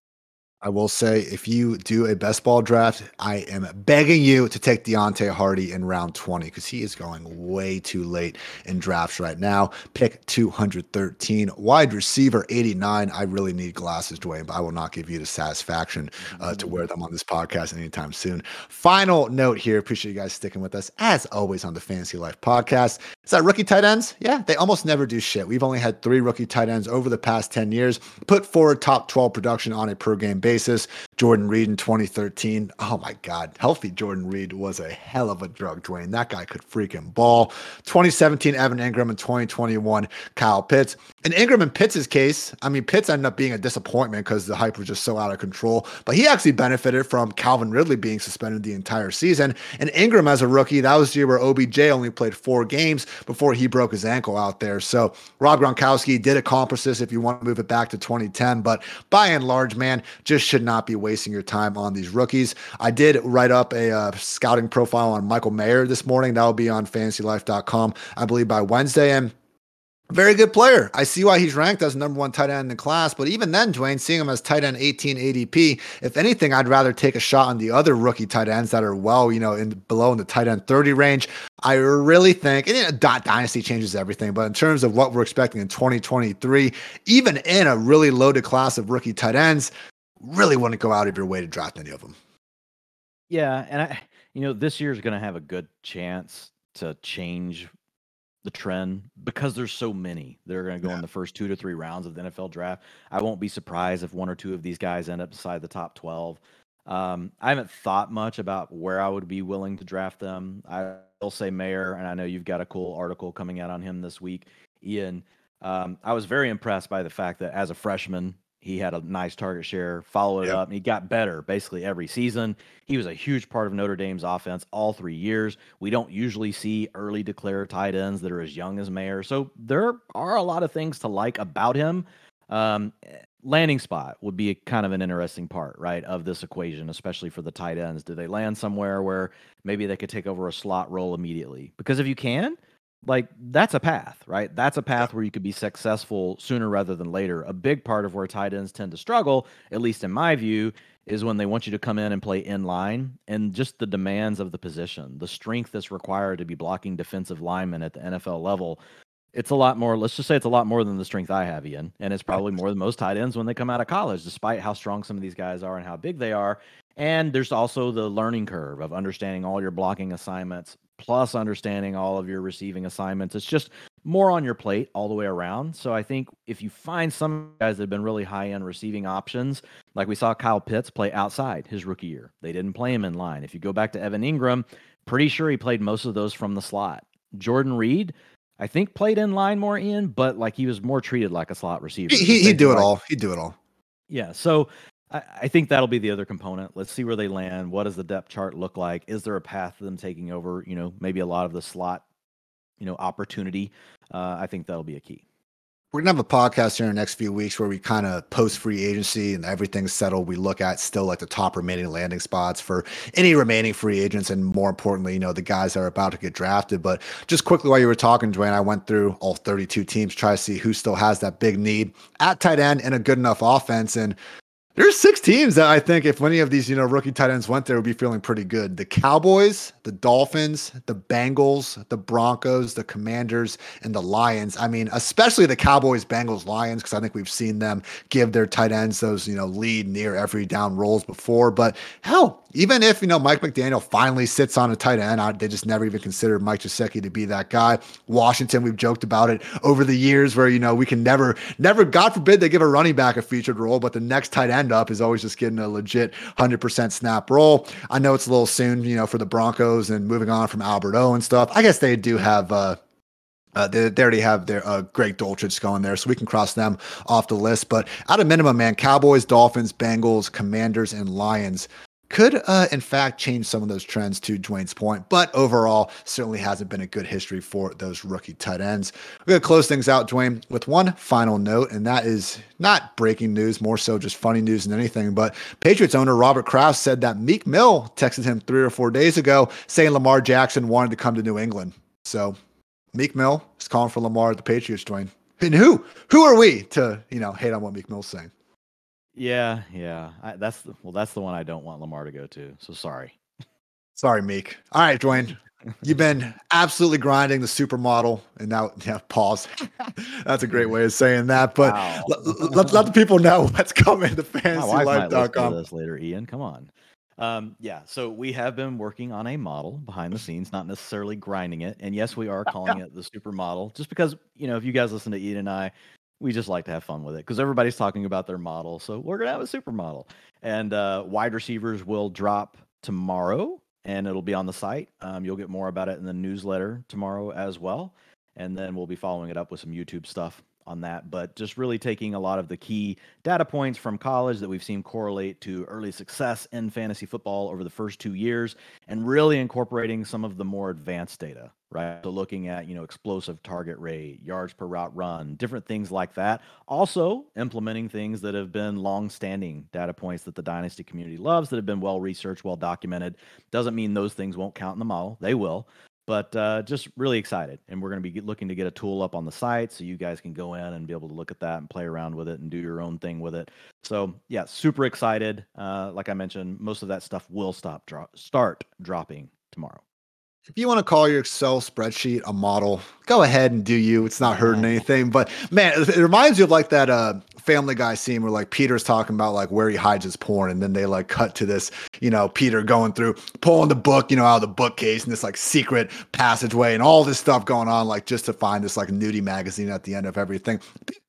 I will say, if you do a best ball draft, I am begging you to take Deonte Harty in round 20 because he is going way too late in drafts right now. Pick 213, wide receiver 89. I really need glasses, Dwain, but I will not give you the satisfaction uh, to wear them on this podcast anytime soon. Final note here. Appreciate you guys sticking with us as always on the Fantasy Life podcast. Is that rookie tight ends? Yeah, they almost never do shit. We've only had three rookie tight ends over the past 10 years, put forward top 12 production on a per game basis. Jordan Reed in 2013. Oh my God. Healthy Jordan Reed was a hell of a drug, Dwain. That guy could freaking ball. 2017, Evan Engram, In 2021, Kyle Pitts. In Engram and Pitts' case, I mean, Pitts ended up being a disappointment because the hype was just so out of control, but he actually benefited from Calvin Ridley being suspended the entire season. And Engram, as a rookie, that was the year where OBJ only played four games before he broke his ankle out there. So Rob Gronkowski did accomplish this if you want to move it back to 2010, but by and large, man, just should not be wasting your time on these rookies. I did write up a uh, scouting profile on Michael Mayer this morning. That will be on fantasylife.com, I believe, by Wednesday. And very good player. I see why he's ranked as number one tight end in the class. But even then, Dwain, seeing him as tight end 18 ADP, if anything, I'd rather take a shot on the other rookie tight ends that are well, you know, in below in the tight end 30 range. I really think, and you know, dot dynasty changes everything, but in terms of what we're expecting in 2023, even in a really loaded class of rookie tight ends, really wouldn't go out of your way to draft any of them. Yeah, and I, you know, this year is going to have a good chance to change the trend because there's so many that are going to go yeah. in the first two to three rounds of the NFL draft. I won't be surprised if one or two of these guys end up beside the top 12. Um, I haven't thought much about where I would be willing to draft them. I will say Mayer, and I know you've got a cool article coming out on him this week, Ian. Um, I was very impressed by the fact that as a freshman, he had a nice target share, followed it yep. up, and he got better basically every season. He was a huge part of Notre Dame's offense all three years. We don't usually see early declare tight ends that are as young as Mayer. So there are a lot of things to like about him. Um, landing spot would be kind of an interesting part, right, of this equation, especially for the tight ends. Do they land somewhere where maybe they could take over a slot role immediately? Because if you can, like that's a path, right? That's a path where you could be successful sooner rather than later. A big part of where tight ends tend to struggle, at least in my view, is when they want you to come in and play in line and just the demands of the position, the strength that's required to be blocking defensive linemen at the NFL level. It's a lot more, let's just say it's a lot more than the strength I have, Ian. And it's probably more than most tight ends when they come out of college, despite how strong some of these guys are and how big they are. And there's also the learning curve of understanding all your blocking assignments, plus understanding all of your receiving assignments. It's just more on your plate all the way around. So I think if you find some guys that have been really high end receiving options, like we saw Kyle Pitts play outside his rookie year, they didn't play him in line. If you go back to Evan Engram, pretty sure he played most of those from the slot. Jordan Reed, I think played in line more in, but like he was more treated like a slot receiver. He, he'd do it all. He'd do it all. Yeah. So I, I think that'll be the other component. Let's see where they land. What does the depth chart look like? Is there a path to them taking over? You know, maybe a lot of the slot, you know, opportunity. Uh, I think that'll be a key. We're gonna have a podcast here in the next few weeks where we kind of post free agency and everything's settled. We look at still like the top remaining landing spots for any remaining free agents, and more importantly, you know, the guys that are about to get drafted. But just quickly while you were talking, Dwain, I went through all 32 teams, try to see who still has that big need at tight end and a good enough offense. And there's six teams that I think if any of these, you know, rookie tight ends went there, would be feeling pretty good. The Cowboys, the Dolphins, the Bengals, the Broncos, the Commanders, and the Lions. I mean, especially the Cowboys, Bengals, Lions, because I think we've seen them give their tight ends those, you know, lead near every down rolls before. But hell, even if you know Mike McDaniel finally sits on a tight end, I, they just never even considered Mike Gesicki to be that guy. Washington, we've joked about it over the years, where you know we can never, never, God forbid, they give a running back a featured role, but the next tight end up is always just getting a legit hundred percent snap role. I know it's a little soon, you know, for the Broncos and moving on from Albert O and stuff. I guess they do have. uh uh, they, they, already have their uh, Greg Dulcich going there, so we can cross them off the list. But at a minimum, man, Cowboys, Dolphins, Bengals, Commanders, and Lions could uh, in fact change some of those trends to Dwain's point, but overall certainly hasn't been a good history for those rookie tight ends. We're gonna close things out, Dwain, with one final note, and that is not breaking news, more so just funny news than anything. But Patriots owner Robert Kraft said that Meek Mill texted him three or four days ago saying Lamar Jackson wanted to come to New England. So Meek Mill is calling for Lamar at the Patriots, Dwain. And who who are we to you know hate on what Meek Mill's saying? Yeah, yeah. I, that's the, well, that's the one I don't want Lamar to go to. So sorry. Sorry, Meek. All right, Dwain. You've <laughs> been absolutely grinding the supermodel, and now, yeah, pause. <laughs> That's a great way of saying that. But Wow. let, let, let the people know what's coming to My wife might listen to fantasylife.com. this later, Ian. Come on. Um, yeah, so we have been working on a model behind the scenes, not necessarily grinding it. And yes, we are calling <laughs> it the supermodel, just because you know, if you guys listen to Ian and I, we just like to have fun with it because everybody's talking about their model. So we're gonna have a supermodel. And uh, wide receivers will drop tomorrow, and it'll be on the site. Um, you'll get more about it in the newsletter tomorrow as well. And then we'll be following it up with some YouTube stuff on that. But just really taking a lot of the key data points from college that we've seen correlate to early success in fantasy football over the first two years and really incorporating some of the more advanced data, right? So looking at, you know, explosive target rate, yards per route run, different things like that. Also implementing things that have been long-standing data points that the dynasty community loves, that have been well researched, well documented. Doesn't mean those things won't count in the model. They will but uh, just really excited. And we're going to be looking to get a tool up on the site so you guys can go in and be able to look at that and play around with it and do your own thing with it. So yeah, super excited. Uh, like I mentioned, most of that stuff will stop dro- start dropping tomorrow. If you want to call your Excel spreadsheet a model, go ahead and do you. It's not hurting anything. But man, it reminds you of like that uh Family Guy scene where like Peter's talking about like where he hides his porn, and then they like cut to this, you know, Peter going through pulling the book, you know, out of the bookcase and this like secret passageway and all this stuff going on, like just to find this like nudie magazine at the end of everything.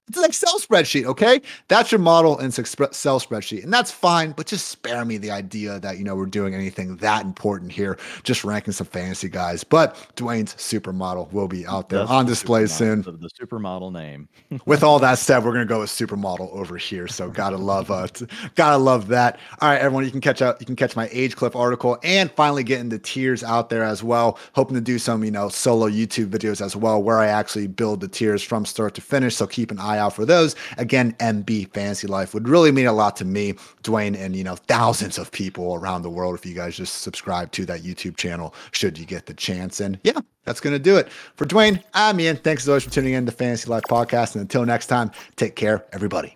It's an Excel spreadsheet, okay? That's your model in Excel spreadsheet, and that's fine. But just spare me the idea that you know we're doing anything that important here, just ranking some fantasy guys. But Dwain's supermodel will be out there That's on the display soon. The, supermodel name. <laughs> With all that said, we're gonna go with supermodel over here. So gotta love uh t- gotta love that. All right, everyone, you can catch out you can catch my age cliff article and finally getting the tiers out there as well. Hoping to do some, you know, solo YouTube videos as well where I actually build the tiers from start to finish. So keep an eye out for those. Again, MB Fantasy Life would really mean a lot to me, Dwain, and you know, thousands of people around the world if you guys just subscribe to that YouTube channel should you get the chance. And yeah, that's going to do it. For Dwain, I'm Ian. Thanks as always for tuning in to Fantasy Life Podcast. And until next time, take care, everybody.